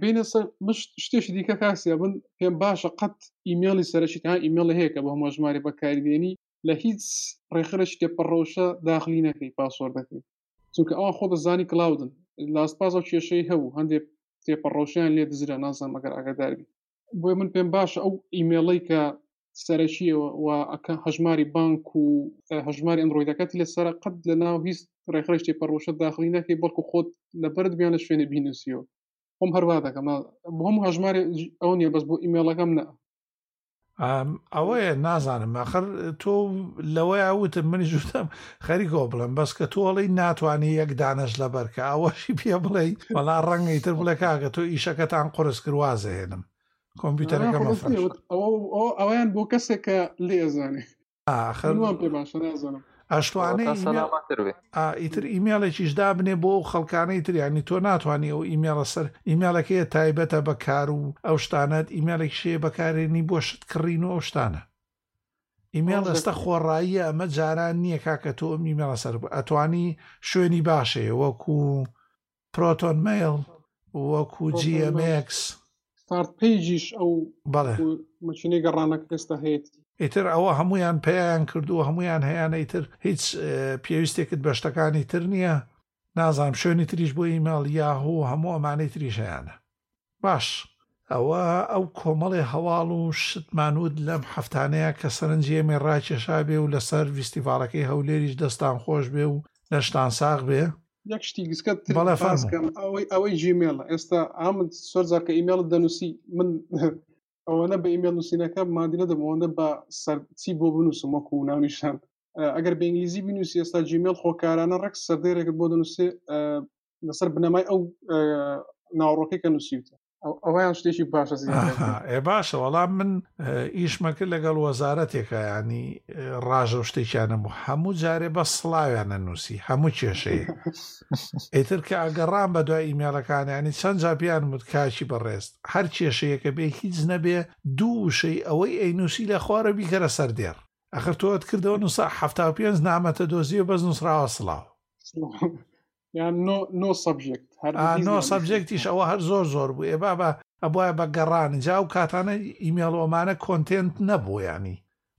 بینە سەر شتێکی دیکە کاسیا بن پێم باشە قەت ئیمێڵی سەرەکی تا ئیمێڵ هەیەکە بە هەمە ژماری بەکاردێنی لە هیچ ڕێخرەشی تێپەڕەوشە داخلی نەکەی پاسۆر دەکەی چونکە ئەوان خۆ دەزانی کلااودن لاسپاز و کێشەی هەبوو هەندێک تێپەڕەوشیان لێ دزرا نازانم ئەگەر ئاگاداربی بۆی من پێم باشە ئەو ئیمێڵی کە سەرەکیەوە و ئەکە هەژماری بانک و هەژماری ئەندڕۆیدەکەتی لەسەر قەت لە ناو هیچ ڕێکڕش تێپەڕۆشە داخلی نەکەی بەڵکو خۆت لە بەرد بیان لە شوێنە بینوسیەوە خۆم هەروە دەکەم بۆم هەژماری ئەو نیە بەس بۆ ئیمێڵەکەم نە ئەوەیە نازانم ماخر تۆ لەوەی ئەوتم منی زوتم خەریکۆ بڵم بەس کە تۆڵی ناتوانانی یەک دانەش لەبەرکە ئەوەشی پێ بڵێ بەڵا ڕەنگی تر بڵێ کاگە تۆ ئیشەکەتان قرس کروازەێنم کۆمپیوتەرەکەمە ئەویان بۆ کەسێک کە لێ ئەزانێ ئاخەروان پێ باشە نازانم ئەشتوانەئیتر ئیمێڵێکیش دابنێ بۆ ئەو خەڵکانەی تریانی تۆ ناتوانانی ئەو ئیمێڵە سەر ئیمێڵەکەیە تایبەتە بە کار و ئەو شتانت ئیمێڵێک شێ بەکارێنی بۆ شت کڕین و ئەو شتانە ئیمێڵ ئێستا خۆڕاییە ئەمە جاران نییە کاکە تۆ ئەم ئیمێڵە سەر ئەتوانی شوێنی باشەیە وەکوو پرۆتۆن مەیڵ وەکو جی ئێم ئێکس. ستارت پەیجیش ئەو بەڵێ و مەکینەی گەڕانەکە ئێستا هەیەتی. ئیتر ئەوە هەموویان پەیایان کردووە هەموویان هەیانە ئیتر هیچ پێویستێکت بە شتەکانی تر نییە نازانم شوێنی تریش بۆ ئیمەڵ یاهوو هەموو ئەمانەی تریش هەیانە. باش ئەوە ئەو کۆمەڵێ هەواڵ و شتمان وت لەم حەفتانەیە کە سەرنجی ئێمەی ڕاکێشابێ و لەسەر ڤیستیڤاڵەکەی هەولێریش دەستان خۆش بێ و لەشتان ساغ بێ. یەک شتی گسکە تر بەڵێ باس فەرموو. کەم ئەوەی ئەوەی جیمێڵە ئێستا عامد سۆر جار کە ئیمێڵت دەنووسی من ئەوەنە بە ئیمێڵ نووسینەکە مادی نەدەم ئەوەندە بە سەر چی بۆ بنووسم وەکو و ناونیشان ئەگەر بە ئینگلیزی بنووسی ئێستا جیمێڵ خۆکارانە ڕێک سەردێرێکت بۆ دەنووسێ لەسەر بنەمای ئەو ناوڕۆکەی کە نووسیوتە ئەویان شتێکی باشە ئێ باشە وەڵام من ئیشمە کرد لەگەڵ وەزارەتێکە ینی ڕاژە و شتێکیانە بوو هەموو جارێ بە سڵاویانە نووسی هەموو کێشەیە ئیتر کە ئەگەڕان بە دوای ئیمێلەکانیانی چەند جاپیان وت کاچی بەڕێست هەر کێشەیەکە بێ هیچ نەبێ دوو وشەی ئەوەی ئەی نووسی لە خوارە بیکەرە سەر دێڕ ئەخر تۆ ئەتکردەوە نوسا حەفتا و پێنج نامەتە دۆزیە بەس نوسراوە سڵاو یان نۆ نۆ سەبژێکت هەر ئا نۆ سەبجێکتیش ئەوە هەر زۆر زۆر بوو ئێ بابا ئەبواە بە گەڕان جا و کاتانە ئیمێڵ ئۆمانە کۆنتێنت نەبوو ینی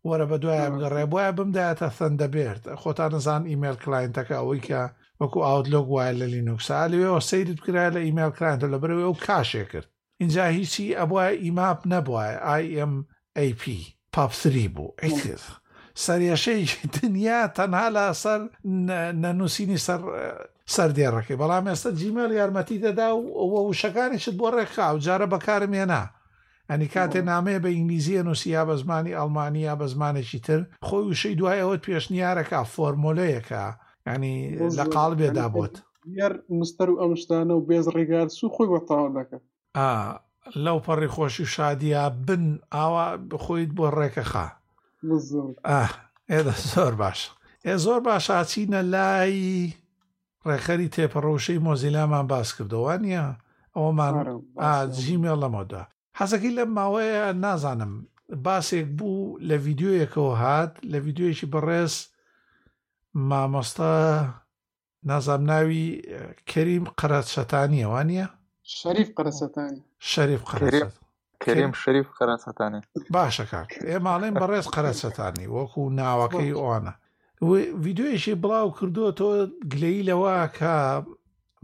وەرە بە دوایە بگەڕێ بواە بمدایەتە سندە بێرت خۆتان نەزان ئیمێل کلاینتەکە ئەوەی کە وەکو ئاوتلۆک وایە لە لینوکسا لەوێەوە سەیرت بکرایە لە ئیمێل کلاینتە لە بەرەوەی ئەو کاشێ کرد ئینجا هیچی ئەبوایە ئیماپ نەبوایە IMAP پاپ ثری بوو ئیتر سەرێشەیەکی دنیا تەنها لە سەر نەنووسینی سەر سەر دێڕەکەی بەڵام ئێستا جیمێڵ یارمەتی دەدا و ئەوە وشەکانیشت بۆ ڕێکخا و جارە بەکارم هێنا ئەنی کاتێ نامەیە بە ئینگلیزیە نووسیا بە زمانی ئەڵمانیا بە زمانێکی تر خۆی وشەی دوای ئەوەت پێشنیارەکە فۆرمۆلەیەکە ینی لە قاڵبێدا بۆت یار مستەر و ئەم شتانە و بێز ڕیگارد سو خۆی بە تاوان دەکەن. ئا لەو پەڕی خۆشی و شادیا بن ئاوا خۆیت بۆ ڕێکە خا. بزۆر. ئا ئێدە زۆر باش. ئێ زۆر باش ئاچینە لای ڕێکخەری تێپەڕوشەی مۆزیلامان باس کردو وانە ئەوەمان ئارە باسی ئا جیمێڵ لەمەدا حەزەکەی لەم ماوەیە نازانم باسێک بوو لە ڤیددیویەکەوە هات لە ڤیددیویەکی بەڕێز مامۆستا نازام ناوی کەریم قەرەت شەتانیە وانە شەریف قەرەسەتانی شەریف قەرەت کەریم شەریف قەرەسەتانی باشە کاک ئێ ماڵێن بەڕێز قەرەسەتانی وەکو ناوەکەی ئەوانە ڤیددیویشی بڵاو کردوەوە گلەی لەوە کە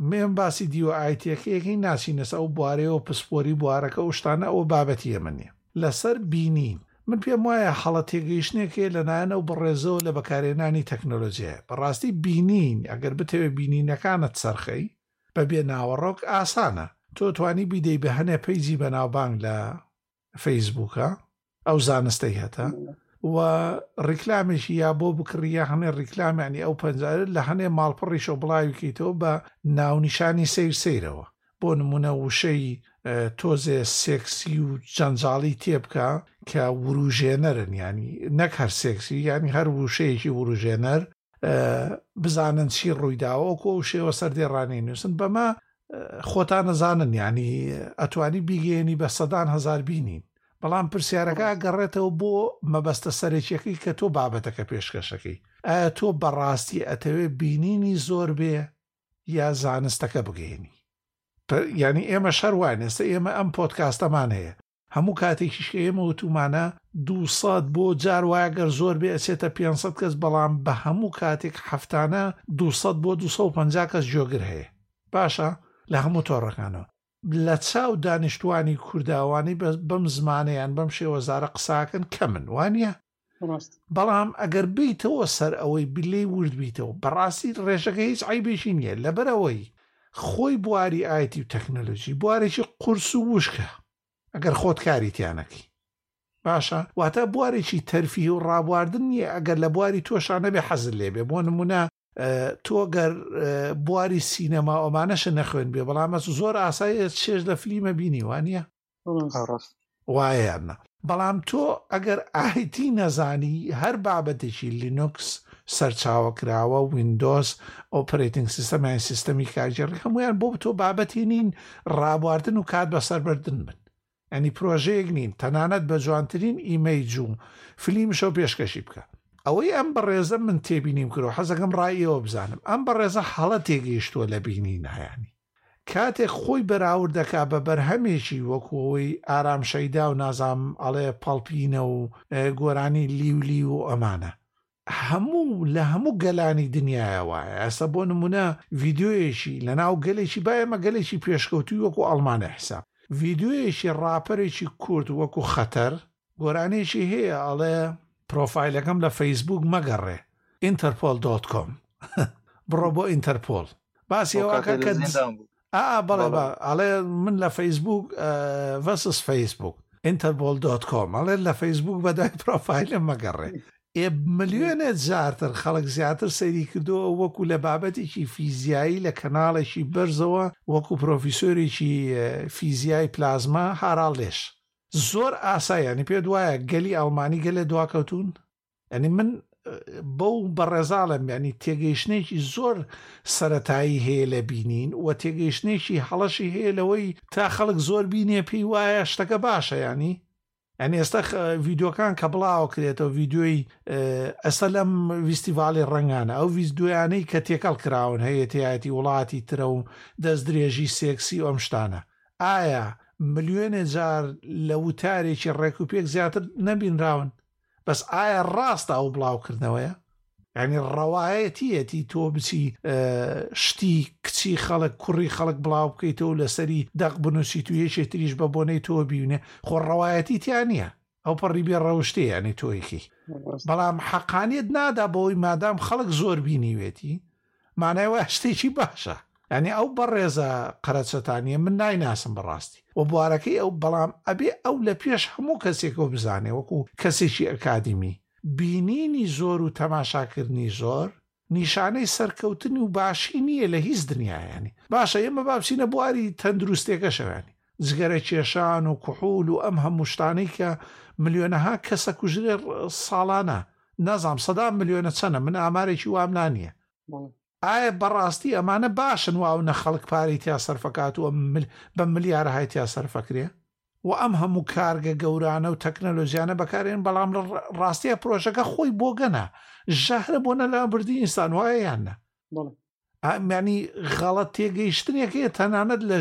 مێن باسی دیوە ئایتەکەیەکەی ناسینەسە ئەو بوارەوە پسپۆری بوارەکە ئەو شتانە ئەو بابەتیە من نیە لەسەر بینین. من پێم وایە هەڵە تێگەیشتنێک هەیە لەلایەن ئەو بەڕێزەوە لە بەکارهێنانی تەکنۆلۆجیای. بەڕاستی بینین، ئەگەر بتەوێ بینینەکانت سەرخەی، بە بێ ناوەڕۆک ئاسانە. تۆ توانی بیدەی بە هەنێ پەیجی بەناوبانگ لە فەیسبووکا، ئەو زانستەی هەتە، و ڕیکلامێکی یا بۆ بکڕی یا هەنێ ڕیکلام، یانی ئەو پەنجایە لە هەنێ ماڵپەڕیشەوە بڵاوی کەیتەوە بە ناونیشانی سەیر سەیرەوە. بۆ نموونە وشەی تۆزێ سێکسی و جەنجاڵی تێبکە کە وروژێنەرن یانی نەک هەر سێکسی یانی هەر وشەیەکی وروژێنەر بزانن چی ڕوویداوەکۆ و شێوە سەردێ ڕانەی نووسن بەمە خۆتانە زانن ینی ئەتوانی بیگەێنی بە سەدان هزار بینین بەڵام پرسیارەکە گەڕێتەوە بۆ مەبەستە سەرەکیەکەی کە تۆ بابەتەکە پێشکەشەکەی ئایا تۆ بەڕاستی ئەتەوێ بینینی زۆر بێ یا زانستەکە بگەیەنی پە یانی ئێمەش هەر واین ئێستە ئێمە ئەم پۆدکاستەمان هەیە هەموو کاتێکیش کە ئێمە وتومانە دوو سەد بۆ جار وایە گەر زۆر بێ ئەچێتە پێنج سەد کەس بەڵام بە هەموو کاتێک هەفتانە دوو سەد بۆ دوو سەد و پەنجا کەس جۆگر هەیە باشە لە هەموو تۆڕەکانەوە لە چاو دانیشتوانی کورداوانی بە بەم زمانەیان بەم شێوەزارە قساکەن کەمن وانە بەڵام ئەگەر بێیتەوە سەر ئەوەی بلێی ورد بیتەوە بەڕاستی ڕێژەکە هیچ عەیبێکی نیە لەبەر ئەوەی خۆی بواری ئایتی و تەکنەلۆجی بوارێکی قورس و وشکە ئەگەر خۆت کاری تیا نەکەی باشە واتە بوارێکی تەرفیه و ڕابواردن نیە ئەگەر لە بواری تۆشا نەبێ حەزت لێبێ بۆ نمونە تۆ گەر بواری سینەما ئەمانەشە نەخوێن بێ بەڵام ئەس زۆر ئاسای چێش لە فلیمە بینی وانە وایەنە بەڵام تۆ ئەگەر ئاهیتی نەزانی هەر بابەتێکی لینوکس سەرچاوە کراوە وینندۆز ئۆپراتنگ سیستەمیان سیستەمی کاژێڕی هەمویان بۆ تۆ بابەتی نین ڕابواردن و کات بەسەربردن بن یانی پرۆژەیەک نین تەنانەت بە جوانترین ئیمەیج و فلیمشەوە پێشکەشی بکە. ئەوەی ئەم بەڕێزە من تێبینیم کرد و حەزەکەم ڕای ئێوە بزانم ئەم بەڕێزە هەڵە تێگەیشتووە لە بینینایانی کاتێک خۆی بەراورد دەکا بە بەرهەمێکی وەکو ئەوەی ئارام شەیدا و نازانم ئەڵێ پەڵپینە و گۆرانی لیو لیو و ئەمانە هەموو لە هەموو گەلانی دنیاە وایە ئەستا بۆ نمونە ڤیددیوەیەکی لە ناو گەلێکی باەمە گەلێکی پێشکەوتوی وەکو ئەڵمانە حساب ڤیددیوەیەکی ڕاپەرێکی کورد وەکو خەتەر گۆرانێکی هەیە ئەڵێ پرۆفایلەکەم لە فەیسبوک مەگەڕێ ئینتەرپۆل دۆت کۆم بڕۆ بۆ ئینتەرپۆل باسی ئەوکە کە ئا ئا بەڵێ بە بەڵێ. ئەڵێ من لە فەیسبووک ڤەسس فەیسبووک ئینتەربۆڵ دۆت کۆم ئەڵێ لە فەیسبووک بە دوای پڕۆفایلم مەگەڕێ ئێ ملیۆنێ جارتر خەڵک زیاتر سەیری کردووە وەکوو لە بابەتێکی فیزیایی لە کەناڵێکی بەرزەوە وەکوو پرۆفیسۆرێکی فیزیای پلازما هاراڵدێش زۆر ئاسایە یانی پێت وایە گەلی ئەڵمانی گەلێ دواکەوتوون؟ ینی من بەو بەڕێزاڵم ینی تێگەیشتێکی زۆر سەتایی هەیە لە بینین و تێگەیشتێکی هەڵەشی هەیە لەوەی تا خەڵک زۆر بینێ پێی وایە شتەکە باشە ینی ئەنی ئێستا ڤیددیوکان کە بڵاوە کرێتەوە ڤیددیۆی ئەسە لەم ویستیڤالی ڕنگانە ئەو ویزددیویانەی کە تێکەڵ کراون هەیەتیایەتی وڵاتی ترە و دەست درێژی سێکسی ئەم شتانە ئایا ملیۆنێ جار لە وتارێکی ڕێک و پێک زیاتر نەبینراون بەس ئایا ڕاستە ئەو بڵاو کردنەوەیە ینی ڕەوایەتیەتی تۆ بچی شتی کچی خەڵک کوڕی خەڵک بڵاو بکەیتەوە لەسەری دەق بنووسی تو یەکێ تریش بە بۆنەی تۆ بیونێ خۆ ڕەوایەتی تیا نییە ئەو پەڕی بێ ڕەوشتێ ینی تۆیکی بەڵام حەقانیت نادا بەوەی مادام خەڵک زۆر بینیوێتی مانای وایە شتێکی باشە. یانی ئەو بەڕێزە قەرەچەتانیە من نایناسم بەڕاستی وە بوارەکەی ئەو بەڵام ئەبێ ئەو لە پێش هەموو کەسێکەوە بزانێ وەکو کەسێکی ئەکادیمی بینینی زۆر و تەماشاکردنی زۆر نیشانەی سەرکەوتن و باشی نییە لە هیچ دنیایانی باشە ئێمە با بچینە بواری تەندروستێکەشەوەیانی جگەرە کێشان و کحول و ئەم هەموو شتانەی کە ملیۆنەها کەس ئەکوژرێ ساڵانە نازانم سەدان ملیۆنە چەنە من ئامارێکی وام لا نیە ئایە بەڕاستی ئەمانە باشن و ئەونە خەڵک پارەی تیا سەرفەکات و بە ملیارەهای تیا سەرفەکرێ و ئەم هەموو کارگە گەورانە و تەکنەلۆجیانە بەکارێن بەڵام لە ڕاستیە پرۆژەکە خۆی بۆگەنە ژەهرە بۆ نەلابردی ئینسان وایە یان نە؟ یانی غەڵەت تێگەیشتنێک هەیە تەنانەت لە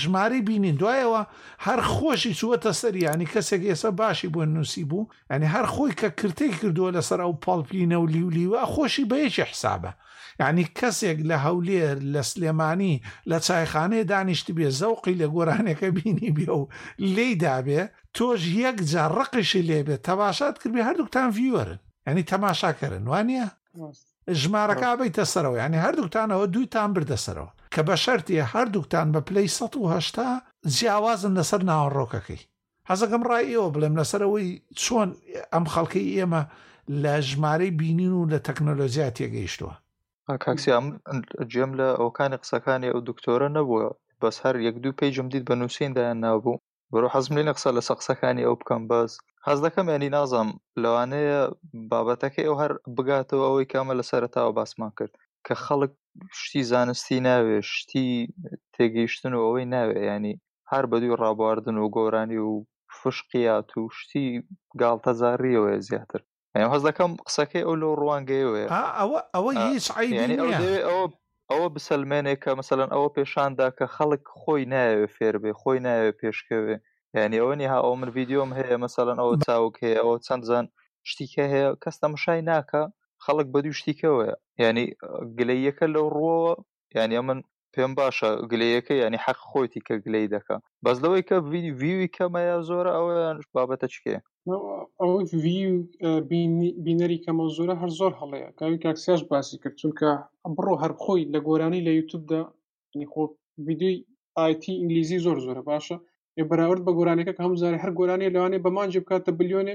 ژمارەی بینین دوایەوە هەر خۆشی چووەتە سەری ینی کەسێک ئێستا باشی بۆ نووسی بوو ینی هەر خۆی کە کرتەی کردووە لەسەر ئەو پاڵپینە و لیولیوە خۆشی بە یەکی حسابە ینی کەسێک لە هەولێر لە سلێمانی لە چایخانەیە دانیشت بێ زەوقی لە گۆرانەکە بینی بێ و لی دابێ تۆش یەک جا ڕقیشی لێبێت تەباشات کردبێ هەردووکتان ڤیوەرن ینی تەماشاکەرن وانە؟ ژمارەکە ئەبەیتە سەرەوە یانی هەردووکتانەوە دووتان بردە سەرەوە کە بە شەرتی هەردووکتان بە پلەی سەد و هەشتا جیاوازن لەسەر ناوەڕۆکەکەی حەزەکەم ڕای ئێوە بڵێم لەسەر ئەوەی چۆن ئەم خەڵکەی ئێمە لە ژمارەی بینین و لە تەکنەلۆجیا تێگەیشتووە. کاک سیام گوێم لە ئەوکانی قسەکانی ئەو دکتۆرە نەبووە بەس هەر یەک دوو پەیجم دیت بە نوسین دایان نابوو. بەرو حەزم لینە قسە لەسە قسەکانی ئەو بکەم بەس حەز دەکەم ینی نازم لەوانەیە بابەتەکەی ئەو هەر بگاتەوە ئەوەی کامە لە سەرتاوە باسمان کرد کە خەڵک شتی زانستی ناوێ شتی تێگەیشتن و ئەوەی ناوێ ینی هەر بەدوی ڕابواردن و گۆرانی و فشقیات و شتی گاڵتەزاریەوەە زیاتر یعنی حەز دەکەم قسەکەی ئەو لەو ڕوانگەیەوەیە ئا ئەوە ئەوە آ، هیچ عەیبی یعنی ئەو نییە دەیەوێ ئەوە ئەوە بسەلمێنێ کە مەسەلەن ئەوە پێشان دا کە خەڵک خۆی نایەوێ فێر بێ خۆی نایەوێ پێشکەوێ یعنی ئەوە نییە ها ئەوە من ڤیدیۆم هەیە مەسەلەن ئەوە بە- چاوگ هەیە ئەوە چەند زان شتیکە هەیە کەس تەمەشای ناکا خەڵک بە دوو شتیکەوەیە یعنی گلەییەکە لەو ڕووەوە یانی ئەمن پێم باشە گلەیەکە ینی حەق خۆیتی کە گلەی دەکە بەس لەوەی کە ویوی کەمەیە زۆرە ئەوە بابەتە چکێ ئەو بینەری کەمە زۆرە هەر زۆر هەڵەیە کاوی کاکسیاش باسی کرد چونکە بڕۆ هەر خۆی لە گۆرانی لە یوتوبدا خۆ ویددیوی ئایتی ئینگلیزی زۆر زۆرە باشە بەراورد بە گۆرانەکە هەمزارە هەر گۆرانی لەوانێ بەمانجی بکاتە بلیۆنێ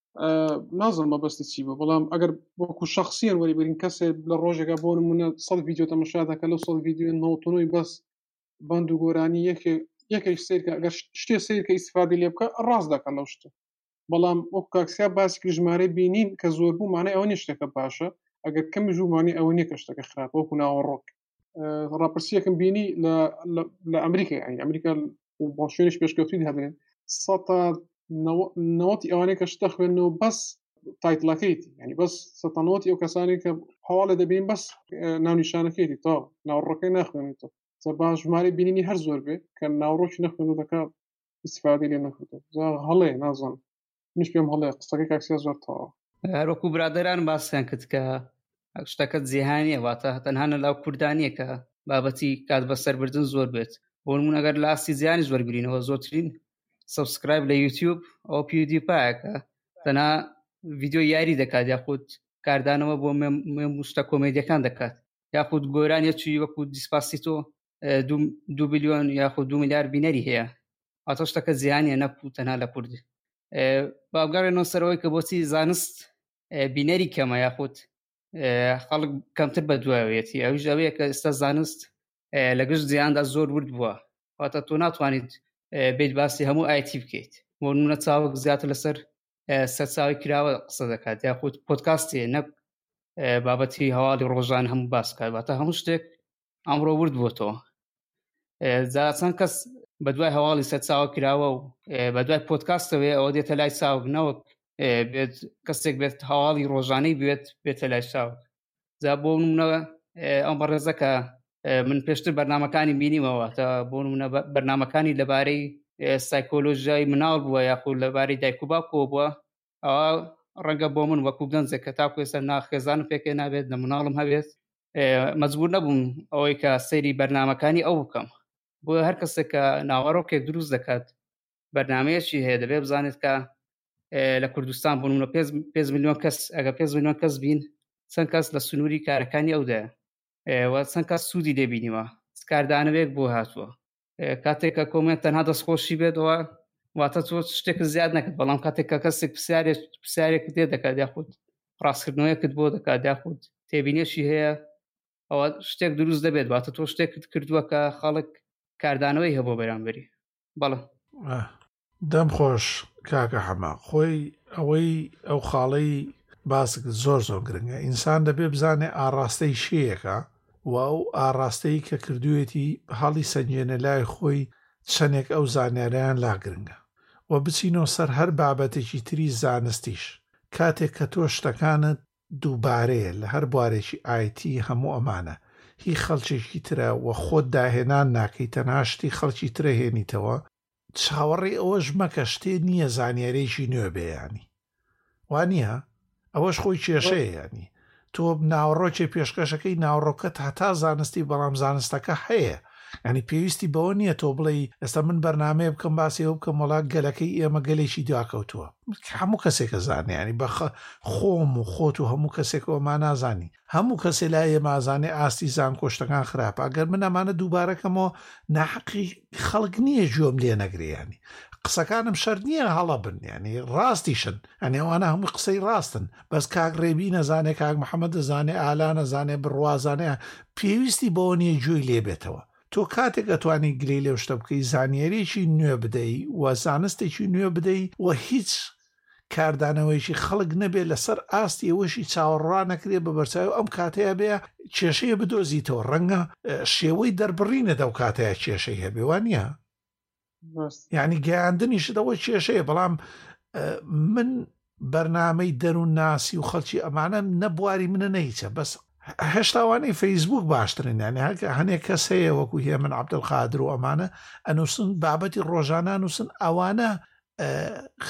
نازم مەبەستی چی بوو بەڵام ئەگەر وەکو شخصیان وەریبرین کەسێ لە ڕۆژێکە بۆ نمونە سەد یددیو تەمەشا دەکە لە سەد یددیو نەوتنەوەی بەس بەند و گۆرانی یەکێ یەکێک سیرکە ئەگەر شتێ سیرکە ئیسفادی لێ بکە ڕاست دەکەن لەو شتە بەڵام وەک کاکسیا باسی کژمارەی بینین کە زۆر بوو مانای ئەوە نیشتەکە باشە ئەگەر کەمی ژوومانی ئەوە نیە کە شتەکە خراپ وەکو ناوەڕۆک ڕاپرسیەکەم بینی لە ئەمریکا ئەین ئەمریکا بۆ شوێنش پێشکەوتوی هەدرێن سەتا نەوەتی ئەوانەی کە شتە خوێندنەوە بەس تایتلەکەیت ینی بەس سەتەنەوەتی ئەو کەسانی کە هەواڵە دەبین بەس ناونیشانەکەیتی تا ناوڕەکەی ناخوێنیتۆ سە باش ژماری بینینی هەر زۆر بێ کە ناوڕۆکی نەخوێنەکە استفادی لێ نەکردو هەڵێ نازانم منیش پێم هەڵەیە قسەکەی کاک سیاز زۆر تەواوە هەر وەکو برادەران باسیان کرد کە شتەکە جیهانیە واتە تەنها لەلاو کوردانیە کە بابەتی کات بەسەربردن زۆر بێت بۆ نمونە گەر لە ئاستی جیهانیش وەرگرینەوە زۆرترین سبسکرایب لە یوتیوب ئەو پیودیپایەکە تەنها ڤیددیو یاری دەکات یاخود کاردانەوە بۆ مێم شتە کۆمێدیەکان دەکات یاخود گۆرانیەکی وەکو دیسپاسیتۆ دو بلیۆن یاخود دو میلیار بینەری هەیە ئەتە شتەکە زیانە نەکو تەنها لە کوردی بابگەڕێنەوە سەرەوەی کە بۆچی زانست بینەری کەمە یاخود خەڵک کەمتر بە دوایەتی ئەوش ئەوەیە کە ئێستا زانست لە گشت زیاندا زۆر ورد بووە واتە تۆ ناتوانیت بیت باسی هەموو ئایتی بکەیت بۆ نونە چاوک زیاتر لەسەر سەرچاوی کراوە قسە دەکات یاخود پۆتکاستێ نەک بابەتی هەواڵی ڕۆژان هەموو باسکات واتە هەموو شتێک ئەمڕۆ ورد بۆتەوە جا چەند کەس بە دوای هەواڵی سەرچاوە کراوە و بە دوای پۆتکاستەوەێ ئەوە دێتە لای چاوک نەوەک بێت کەسێک بێت هەواڵی ڕۆژانەی بێت بێتە لای چاوک جا بۆ منەوە ئەم بەڕێزەکە من پێشتر بەرنمەکانی بینیمەوە تا بۆ منە بەرنمەکانی لەبارەی سایکۆلۆژیای مناڵ بووە یاخود لەبارەی دایک و باکۆ بووە ئەوە ڕەنگە بۆ من وەکو گەنجێک کە تاکو ێستا ناخێزانم پێکێ نابێت لە مناڵم هەبێت مەجبور نەبووم ئەوەی کە سەیری بەرنمەکانی ئەو بکەم بۆ هەر کەسێک کە ناوەڕۆکێک دروست دەکات بەرنمەیەکی هەیە دەبێ بزانێت کە لە کوردستان بوون لە پێ میلیۆن کەس ئەگە پێ میلیۆن کەس بین چەند کەس لە سنووری کارەکانی ئەودایە وە چەند کەس سوودی لێبینیوە کاردانەوەیەک بۆ هاتووە کاتێکە کۆمنت تەنها دەستخۆشی بێتەوە واتە تۆ شتێک زیاد نەکرد بەڵام کاتێک کە کەسێک پرسیارێک پرسیارێک دێ دەکات یاخود ڕاستکردنەوەیەکت بۆ دەکات یاخود تێبینێکی هەیە ئەوە شتێک دروست دەبێت واتە تۆ شتێکت کردووە کە خەڵک کاردانەوەی هەبوو بەرامبەری بەڵێ دەم خۆش کاکە حەمە خۆی ئەوەی ئەو خاڵەی باسک زۆر زۆر گرنگە ئینسان دەبێ بزانێ ئاڕاستەی شەیەکە و ئەو ئاڕاستەی کە کردوێتی هەڵی سەنجێنە لای خۆی چەندێک ئەو زانیاریان لا گرنگە و بچینەوە سەر هەر بابەتێکی تری زانستیش کاتێک کە تۆ شتەکانت دووبارەیە لە هەر بوارێکی ئایتی هەموو ئەمانە هی خەڵکێکی ترە و خۆت داهێنان ناکەی تەنها شتی خەڵکی ترە هێنیتەوە چاوەڕێی ئەوەش مەکە شتێ نییە زانیارێکی نوێ بێ یانی وا نییە ئەوەش خۆی کێشەیە یانی تۆ ناوەڕۆکێ پێشکەشەکەی ناوڕۆکەت هەتا زانستی بەڵام زانستەکە هەیە ینی پێویستی بەوە نییە تۆ بڵێ ئێستا من بەرنمەیە بکەم باسی ئەو بکەم وڵات گەلەکەی ئێمە گەلێکی دواکەوتووە هەموو کەسێکە زانانی بەخە خۆم و خۆت و هەموو کەسێکەوە ما نازانی هەموو کەسێ لای ئێمە ئەزانێ ئاستی زانکۆ شتەکان خراپە ئەگەر من ئەمانە دووبارەکەمەوە ناحەقی خەڵک نییە گوێم لێ نەگرێ ینی قسەکانم شەر نییە هەڵە بن ینی ڕاستیشن ئەنێ ئەوانە هەموو قسەی ڕاستن بەس کاک ڕێبی نەزانێ کاک محەممەد دەزانێ ئالا نەزانێ بڕوازانەیە پێویستی بەوە نییە گوێی لێ بێتەوە تۆ کاتێک ئەتوانی گلەی لەو شتە بکەی زانیاریەکی نوێ بدەی و زانستێکی نوێ بدەی و هیچ کاردانەوەیەکی خەڵک نەبێ لەسەر ئاستی ئەوەشی چاوەڕواننەکرێ بە بەرچاوی ئەم کاتەیا بێ کێشەیە بدۆزیتەوە ڕەنگە شێوەی دەربڕینت ئەو کاتەیا کێشەی هەبێ وا نییە یعنی گەیاندنیشت ئەوە کێشەیە بەڵام من بەرنمەی دەروون ناسی و خەڵکی ئەمانە نەبواری منە نەیچە بەس هەشتاوانەی فەیسبوک باشترین یانی هەکە هەنێک کەس هەیە وەکو هێ من عبدل قادر و ئەمانە ئەنووسن بابەتی ڕۆژانە نووسن ئەوانە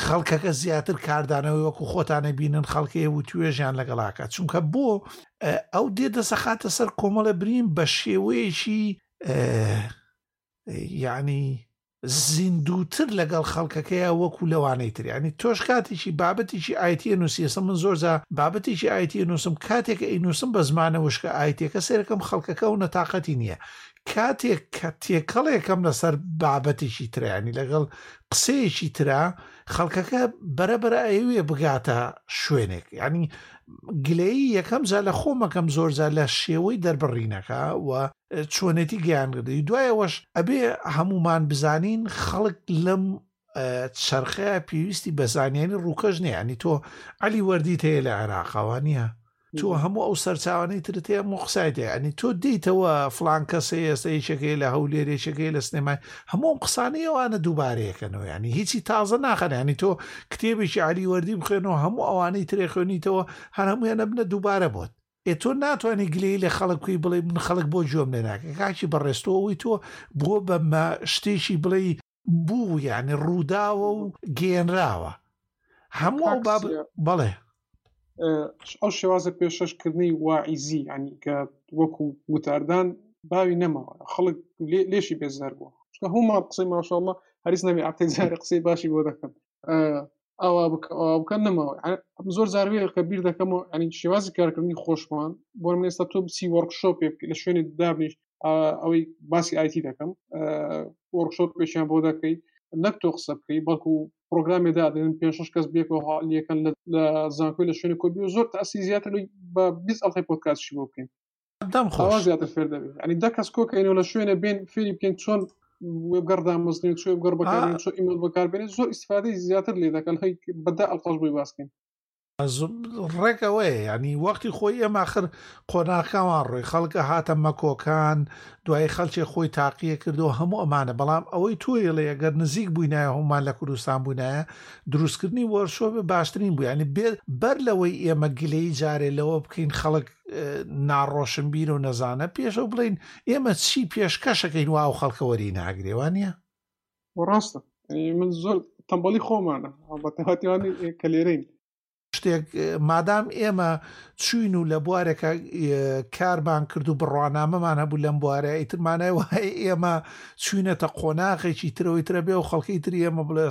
خەڵکەکە زیاتر کاردانەوەی وەکو خۆتانە بینن خەڵکی هەبوو توێژیان لەگەڵاکە چونکە بۆ ئەو دێ دەسەخاتە سەر کۆمەڵە برین بە شێوەیەکی یعنی زیندووتر لەگەڵ خەڵکەکەیە وەکو لەوانەی تر ینی تۆش کاتێکی بابەتێکی ئایتە نووسیسم من زۆرجا بابەتێکی ئایتی نووسم کاتێک ئەی نووسم بە زمانە وشکە ئایتەکە سێرەکەم خەڵکەکە و نەتاقەتی نییە کاتێک کە تێکەڵێکم لەسەر بابەتێکی ترە ینی لەگەڵ قسەیەکی ترە خەڵکەکە بەرەبەرە ئەیوێ بگاتە شوێنێک ینی گلەیی یەکەم جا لە خۆمەکەم زۆرجار لە شێوەی دەربڕینەکە و چۆنێتی گەیانگردی دوایەوەش ئەبێ هەمومان بزانین خەڵک لەم چەرخە پێویستی بە زانیانی ڕووکەش نیە ئەنی تۆ علی وەردیت هەیە لە عێراقاوە نیە تۆ هەموو ئەو سەرچاوانەی ترت هەیە مقسایت هەیە ئەنی تۆ دیتەوە فلان کەسە ئێستا یەکێکەیە لە هەولێرێکێکەیە لە سنێمای هەموو ئەم قسانەی ئەوانە دووبارەیەکەنەوە ینی هیچی تازە ناخەنیانی تۆ کتێبێکی علی وەردی بخێنەوە هەموو ئەوانەی ترێ خوێنیتەوە هەر هەمویان نەبنە دووبارە بۆت ئێ تۆ ناتوانانی گلەی لە خەڵکوی بڵێ من خەڵک بۆ جۆم لێناکە کاکی بەڕێستەوەی تۆ بووە بەمە شتێکی بڵێ بوو یعنی ڕووداوە و گەێنراوە هەموو ئەو باب بەڵێ ئەو شێوازە پێشەشکردنی واعیزی ئەنی کە وەکو وتاردان باوی نەماوە خەڵک لێشی بێزار بووە چکە هەمومان قسەی ماشاءله هەریز نەبێ عتەی زارە قسەی باشی بۆ دەکەم ئاوا بکە ئەوە بکە نەماوە زۆر زاروێ کە بیر دەکەمەوە ئەنی شێوازی کارکردنی خۆشمان بۆ من ئێستا تۆ بچی وەرکشۆپێک لە شوێنێک دابنیش ئەوەی باسی ئایتی دەکەم وەرکشۆپ پێشیان بۆ دەکەی نەک تۆ قسە بکەی بەڵکو پرۆگرامی دادن پێ شش کەس بێکەوە هاڵیەکەن لە زانکۆی لە شوێنی کۆبی و زۆر تاسی زیاتر بە بیست ئەڵلقی پۆتکاسشی بۆ بکەین ئەوە زیاتر فێر دەبین ئەنی دە کەس کۆکەینەوە لە شوێنە بێن فێری بکەین چۆن وێبگەڕدا مەزنین چۆ گەڕ بەکارین چۆ ئیمە بەکاربێنێت زۆر ئیسفادەی زیاتر لێ دەکەن هەی بەدا ئەڵقەش بۆی باسکەین ڕێکەوەیە ینی وەختی خۆی ئێماخر قۆناکەوان ڕۆی خەڵکە هاتە مەکۆکان دوای خەلچێ خۆی تاقیە کردو هەموو ئەمانە بەڵام ئەوەی تۆیڵێ گەر نزیک بووینایە هەمومان لە کوردستان بوونایە دروستکردنی وەرشۆ باشترین بوو ینی بێت بەر لەوەی ئێمە گلەی جارێ لەوە بکەین خەڵک ناڕۆشنبیرە و نەزانە پێش ئەو بڵێین ئێمە چی پێشکەشەکەین و ئەو خەڵکە وەری ناگرێ وانە؟ ڕاستە من زۆر تەمبەڵی خۆمانە بەتەهاتیوانی کە لێرەین شتێک مادام ئێمە چوین و لە بوارێکە کارمان کرد و بڕوانامەمان هەبوو لەم بوارە ئیترمانای وای ئێمە چوینەتە قۆناغێکی ترەوەی ترە بێ و خەڵکی تری ئێمە بڵێ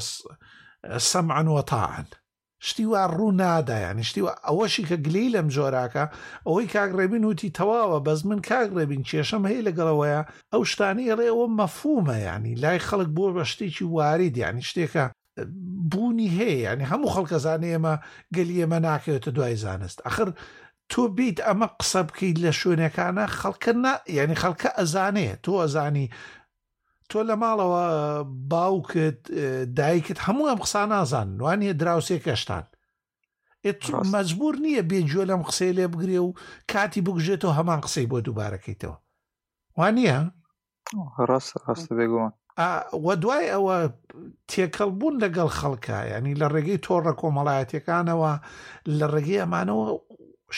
سەمعەن وەتاعن شتی وا ڕوو نادا یانی شتی وا ئەوەشی کە گلەی لەم جۆراکە ئەوەی کاک ڕێبین وتی تەواوە بەس من کاک ڕێبین کێشەم هەیە لەگەڵەوەیە ئەو شتانەی ئەڵێ ئەوە مەفهومە یانی لای خەڵک بووە بە شتێکی وارید یانی شتێکە بوونی هەیە یانی هەموو خەڵکە زانێ ئێمە گەلی ئێمە ناکەوێتە دوای زانست ئەخر تۆ بیت ئەمە قسە بکەیت لە شوێنەکانە خەڵکە نا یعنی خەڵکە ئەزانێ تۆ ئەزانی تۆ لە ماڵەوە باوکت دایکت هەموو ئەم قسان نازان وانە دراوسێکەشتان مەجبور نییە بێ گوێ لەم قسەی لێ بگرێ و کاتی بگژێتەوە هەمان قسەی بۆ دووبارەکەیتەوە وانە ڕاست ڕاستە بێگومان وە دوای ئەوە تێکەڵ بوون لەگەڵ خەڵکە ینی لە ڕێگەی تۆڕە کۆمەڵایەتەکانەوە لە ڕێگەی ئەمانەوە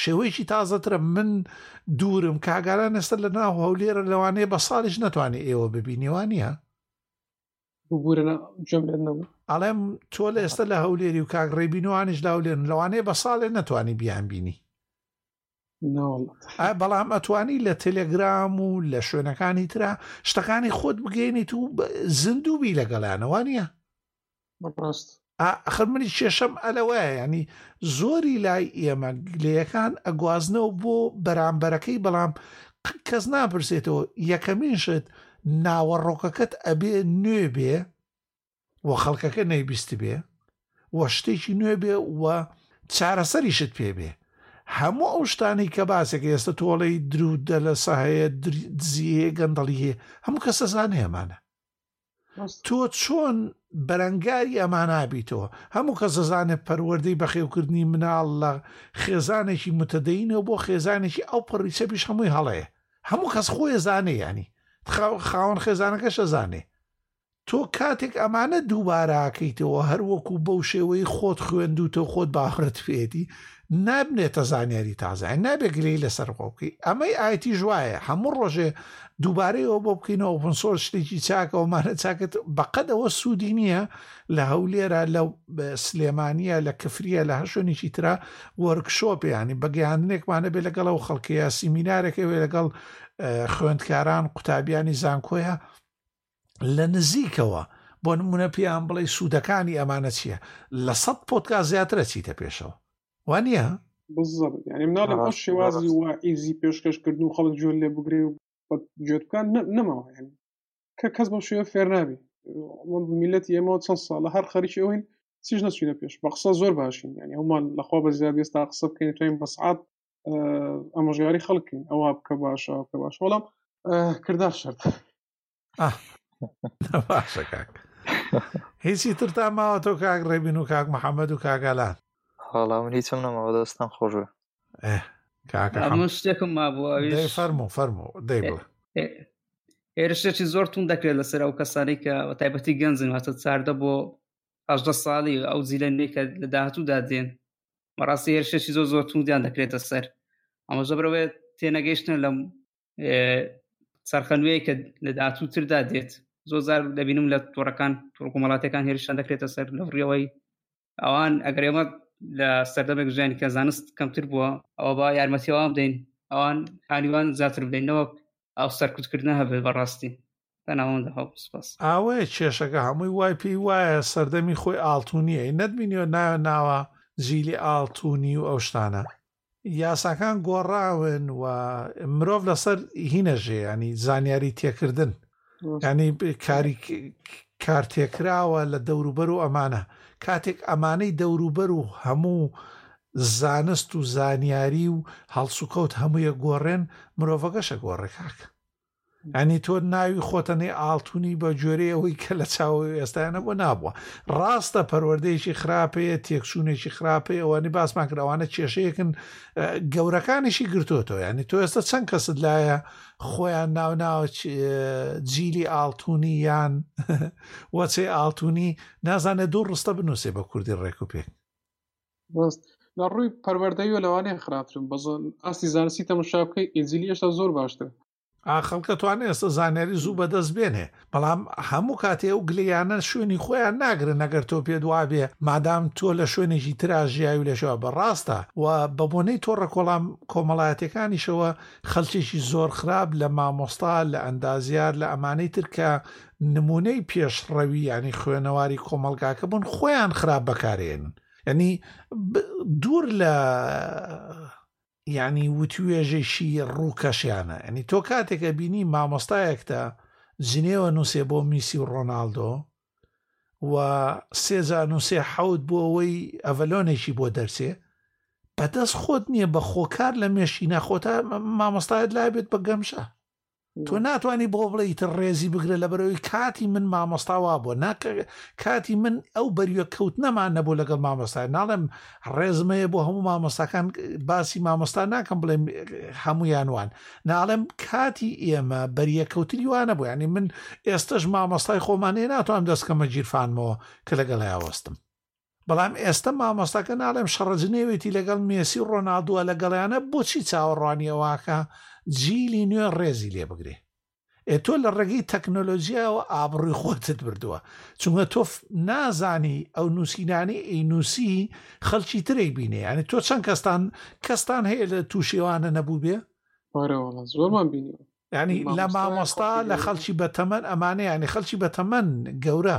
شێوەیەکی تازەترە من دوورم کاگالان ئێستا لە ناو هەولێرە لەوانەیە بە ساڵیش نەتوانێت ئێوە ببینی وانە ئەڵێم تۆ لە ئێستا لە هەولێری و کاک ڕێبینوانیش لاولێن لەوانەیە بە ساڵێ نەتوانی بیان بینی بەڵام ئەتوانی لە تەلەگرام و لە شوێنەکانی تررا شتەکانی خۆت بگەێنیت و زیندووبی لەگەڵیانەوە نیە ڕاست ئەخر منی کێشەم ئەلەوەیە ینی زۆری لای ئێمە گلەکان ئەگوازنەوە بۆ بەرامبەرەکەی بەڵام کەس ناپرسێتەوە یەکەمین شت ناوەڕۆکەکەت ئەبێ نوێ بێ و خەڵکەکە نەیبیست بێ وە شتێکی نوێ بێ و چارەسەریشت پێ بێ هەموو ئەو شتانی کە باسێک ئێستا تۆڵەی درو دەلەسە هەیە دزیە گەندەڵی هەیە هەموو کەسەزانێ ئەمانە تۆ چۆن بەرەنگاری ئەمانابیتەوە هەموو کە زەزانێت پەروەردەی بەخێوکردنی مناڵ لە خێزانێکی متدەینەوە بۆ خێزانێکی ئەو پەڕی چەپیش هەمووی هەڵەیە هەموو کەس خۆی زانێ ینی خاوەن خێزانەکە شەزانێ تۆ کاتێک ئەمانە دووباراکەیتەوە هەروەکو بەو شێوەی خۆت خوێندوتە خۆت باڕت فێتی نابنێتە زانیاری تازە یان نابێ گرێی لەسەر بخۆ بکەی ئەمەی ئایتیش وایە هەموو ڕۆژێ دووبارەیەوە بۆ بکەینەوە ئۆپن سۆرس شتێکی چاکەوەمانە چاکت بەقەدەوە سوودی نییە لە هەولێرە لە سلێمانیە لە کفریە لە هەشۆنێکی ترا وەرکشۆپیانی بەگەیاندنێکمانە بێ لەگەڵە و خەڵکەیە سیمینارێکەوێ لەگەڵ خوێندکاران قوتابیانی زانکۆیە لە نزیکەوە بۆ نمونە پێیان بڵێ سوودەکانی ئەمانە چییە لە سەد پۆتکا زیاترە چیتە پێشەوە وانە بزەبت یعنی مناڵم ئەو شێوازی و ئیزی پێشکەشکردن و خەڵک جوێن لێ بگرێ و جوێت بکان نەماوە یعنی کە کەس بەم شێوە فێر نابی میلەتی ئێمەوە چەند ساڵە هەر خەریکی ئەوین چیش نەچینە پێش بە قسە زۆر باشین ینی هەمان لەخوا بە زیاد ئێستا قسە بکەین توین بەسعات ئەمەژاری خەڵکین ئەوە بکە باشە کە باش وەڵام کردار شرت باشە کاک هیچی تر تا ماوە تۆ کاک ڕێبین و کاک محەممەد و کاگالان هەڵا من هیچم نەماوە دەستان خۆشە شتێکم مابووە فەرمو فەرمو دەی بڵێ هێرشێکی زۆر تون دەکرێت لەسەر ئەو کەسانی کە بە تایبەتی گەنجن هاتە چاردە بۆ هەدە ساڵی ئەو زیلەنێک کە لە داهاتوودا دێن بەڕاستی هێرشێکی زۆر زۆر توندیان دەکرێتە سەر ئەمە زەبرەوەێت تێنەگەیشتن لەم سەرخەنوەیە کە لە دااتووتردا دێت زۆر زار دەبینم لە تۆڕەکان تۆڕکومەڵاتەکان هێرشان دەکرێتە سەر لە ڕیەوەی ئەوان ئەگەر ئێمە لە سەردەمێک ژیانی کە زانست کەمتر بووە ئەوە با یارمەتیەوە بدەین ئەوان حالیوان زیاتر بدەینەوە ئەو سەرکوتکردە هەبێت بەڕاستی بەناوەندە هەوڵ سپاس ئاوەیە کێشەکە هەمووی وای پێی وایە سەردەمی خۆی ئاڵتونیە نەتبینیەوە ناوە ناوە جیلی ئاڵتونی و ئەو شتانە یاساکان گۆڕاون و مرۆڤ لەسەر هینەژێ ینی زانیاری تێکردن ینی کاری کارتێکراوە لە دەوروبەر و ئەمانە کاتێک ئەمانەی دەوروبەر و هەموو زانست و زانیاری و هەڵسوکەوت هەموویە گۆڕێن مرۆڤەکەشە گۆڕێکاکە یانی تۆ ناوی خۆتەنەی ئاڵتونی بە گوێرەی ئەوەی کە لە چاوەوەی ئێستایانە بۆ نابووە ڕاستە پەروەردەیەکی خراپەیە تێکچوونێکی خراپەیە ئەوانی باسمان کرد ئەوانە کێشەیەکن گەورەکانیشی گرتوۆتەوە ینی تۆ ئێستا چەند کەست لایە خۆیان ناو ناو جیلی ئاڵتونی یان وەچەی ئاڵتونی نازانێت دوو ڕستە بنووسێ بە کوردی ڕێک و پێک لە ڕووی پەروەردەییەوە لەوانەیە خراپترم بە ئاستی زانستی تەمەشا بکەی ئینجیلی هێشتا زۆر باشترە. ئا خەڵک ئەتوانێ ئێستا زانیاری زوو بەدەست بێنێ بەڵام هەموو کاتێ ئەو گلەییانە شوێنی خۆیان ناگرن ئەگەر تۆ پێت وابێ مادام تۆ لە شوێنێکی ترا ژیاوی و لەشێوا بە ڕاستە و بە بۆنەی تۆڕە کۆڵام کۆمەڵایەتیەکانیشەوە خەڵکێکی زۆر خراپ لە مامۆستا لە ئەندازیار لە ئەمانەی تر کە نمونەی پێشڕەوی یانی خوێنەواری کۆمەڵگاکە بوون خۆیان خراپ بەکارێنن ینی دوور لە ینی وتوێژێکی ڕووکەشیانە ئەنی تۆ کاتێکە بینی مامۆستایەکتە جنێوە نووسێ بۆ میسی و ڕۆناالدۆ و سێجا نووسێ حەوت بۆ ئەوەی ئەڤلۆنێکی بۆ دەرچێ بەدەست خۆت نییە بە خۆکار لە مێشی ناخۆتا مامۆستایت لابێت بە گەمشە تۆ ناتوانی بۆ بڵێ ئیتر ڕێزی بگرە لەبەرئەوەی کاتی من مامۆستا وابووە نا کاتی من ئەو بەریوە کەوتنەمان نەبوو لەگەڵ مامۆستا ناڵێم ڕێزمەیە بۆ هەموو مامۆستاکان باسی مامۆستا ناکەم بڵێم هەمویان وان ناڵێم کاتی ئێمە بەریەکەوتنی وانە بوو ینی من ئێستش مامۆستای خۆمانەیە ناتوان دەستکەمە گیرفانمەوە کە لەگەڵ هاوەستم بەڵام ئێستە مامۆستاکە ناڵێم شەڕە جنێوێتی لەگەڵ مێسی و ڕۆناڵدوە لەگەڵیانە بۆچی چاوەڕوانی ئەوەکا جیلی نوێ ڕێزی لێ بگرێ ئێ تۆ لە ڕێگەی تەکنۆلۆژیاوە ئابڕووی خۆتت بردووە چونگە تۆ نازانی ئەو نووسینانی ئەی نووسی خەلکی ترەی بینێ یعنی تۆ چەند کەستان کەستان هەیە لە تووشێوانە نەبوو بێ زۆرمان بینی ینی لە مامۆستا لە خەلکی بەتەمەن ئەمانەیانی خەلکی بەتەمەن گەورە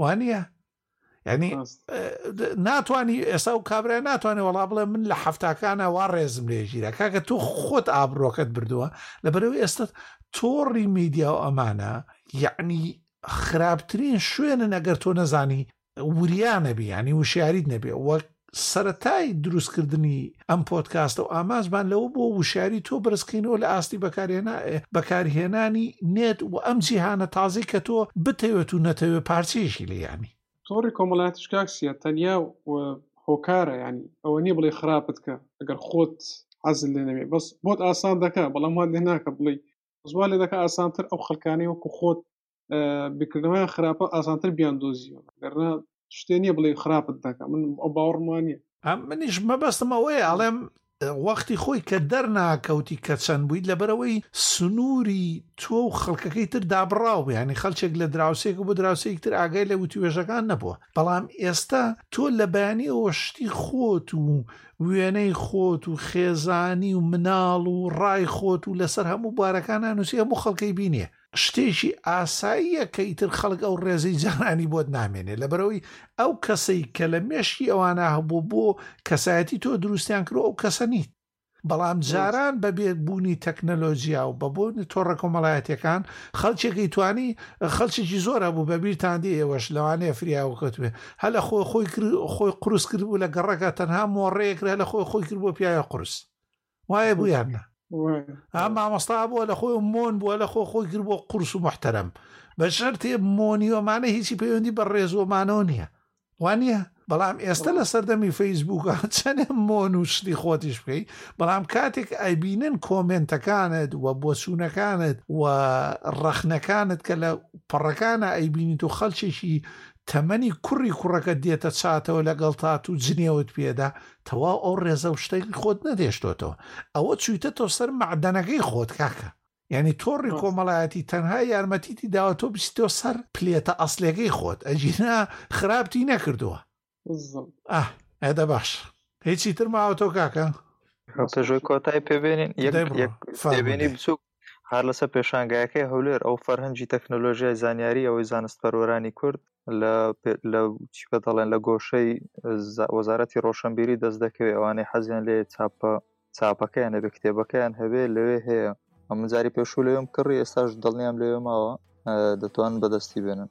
وانە ینی ناتانی ئێستا و کابرای ناتوانێت وڵا بڵێ من لە هەفتاکانە وا ڕێزم لێژیرە کاکە تۆ خۆت ئابرۆکەت بردووە لە بەرەو ئێستا تۆڕی میدیا و ئەمانە یعنی خراپترین شوێنە نەگەر تۆ نەزانی وریانەبی ینی وشیاریت نەبێ وەک سەرەتای دروست کردنی ئەم پۆدکاستە و ئامانجمان لەوە بۆ وشاری تۆ بەرزکەینەوە لە ئاستی بەکارهێنا بەکارهێنانی نێت و ئەم جیهانە تازەی کە تۆ بتەوێت و نەتەوێت پارچەیەکی لێیانی تۆڕی کۆمەڵاتیش کاکسیە تەنیا هۆکارە ینی ئەوە نییە بڵێ خراپت کە ئەگەر خۆت حەزل لێ نەوێ بەس بۆت ئاسان دەکە بەڵام وان لێ ناکە بڵێ زوان لێ دەکە ئاسانتر ئەو خەکانەی وەکو خۆت بکردنەوەیان خراپە ئاسانتر بیان دۆزیەوە گەرنا شتێ نییە بڵێ خراپت دەکە من ئەو باوەڕمان نیە ئەم منیش مەبەستم ئەوەیە ئەڵێم وەختی خۆی کە دەرناکەوتی کە چەند بوویت لەبەرەوەی سنووری تۆ و خەڵکەکەی تر دابڕاو بوو ینی خەلچێک لە دراوسێک بۆ دراوسێک تر ئاگای لە وتوێژەکان نەبووە بەڵام ئێستا تۆ لە بەیانی ئەوە شتی خۆت و وێنەی خۆت و خێزانی و مناڵ و ڕای خۆت و لەسەر هەموو بارەکان نانووسی هەموو خەڵکەی بینێ شتێکی ئاساییە کە ئیتر خەڵک ئەو ڕێزەی جارانی بۆت نامێنێ لەبەرئەوەی ئەو کەسەی کە لە مێشکی ئەوانە هەبوو بۆ کەسایەتی تۆ دروستیان کرد و ئەو کەسە نیت بەڵام دروست جاران بە بێ بوونی تەکنەلۆجیا و بە بۆنی تۆڕە کۆمەڵایەتیەکان خەڵکێکی توانی خەڵکێکی زۆر هەبوو بە بیرتان دێ ئێوەش لەوانەیە فریاوە کەوتبێ هەر لە خۆی خۆی کرد خۆی قورس کردبوو لە گەڕەکە تەنها مۆڕەیەک کرد هەر لە خۆی خۆی کرد بۆ پیاوی قورس وایە بوو یان نا ئا مامۆستا بووە لە خۆی مۆن بووە لە خۆ خۆی کرد بۆ قورس و محتەرم بە شەرتێ مۆنیۆمانە هیچی پەیوەندی بە ڕێزۆمانەوە نییە وانە بەڵام ئێستا لە سەردەمی فەیسبووکە چەنێ مۆن و شتی خۆتیش بکەیت بەڵام کاتێک ئەیبینن کۆمنتەکانت و بۆچوونەکانت و ڕەخنەکانت کە لە پەڕەکانە ئەیبینیت و خەلچێکی تەمەنی کوڕی کوڕەکەت دێتە چاتەوە لەگەڵ تات و جنێوت پێدا تەواو ئەو ڕێزە و شتەی خۆت نەتهێشتۆتەوە ئەوە چویتەتەوە سەر مەعدەنەکەی خۆت کاکە یانی تۆڕی کۆمەڵایەتی تەنها یارمەتیتی داوە تۆ بچیتەوە سەر پلێتە ئەسلەکەی خۆت ئەگینا خراپتی نەکردووە ئاه ئەدە باش هیچی تر ماوە تۆ کاکە پێشۆی کۆتای پێبێنین یەک دەبێنی بچووک هەر لەسەر پێشانگایەکەی هەولێر ئەو فەرهەنگی تەکنۆلۆژیای زانیاری ئەوەی زانستپەروەرانی کورد لە لە چیکە دەڵێن لە گۆشەی وەزارەتی ڕۆشنبیری دەست دەکەوێت ئەوانەی حەزیان لێ چاپە چاپەکەیان هەبێ کتێبەکەیان هەبێ لەوێ هەیە ئەمجاری پێشوو لەوێم کڕی ئێستاش دڵنیام لەوێ ماوە دەتوان بەدەستی بێنن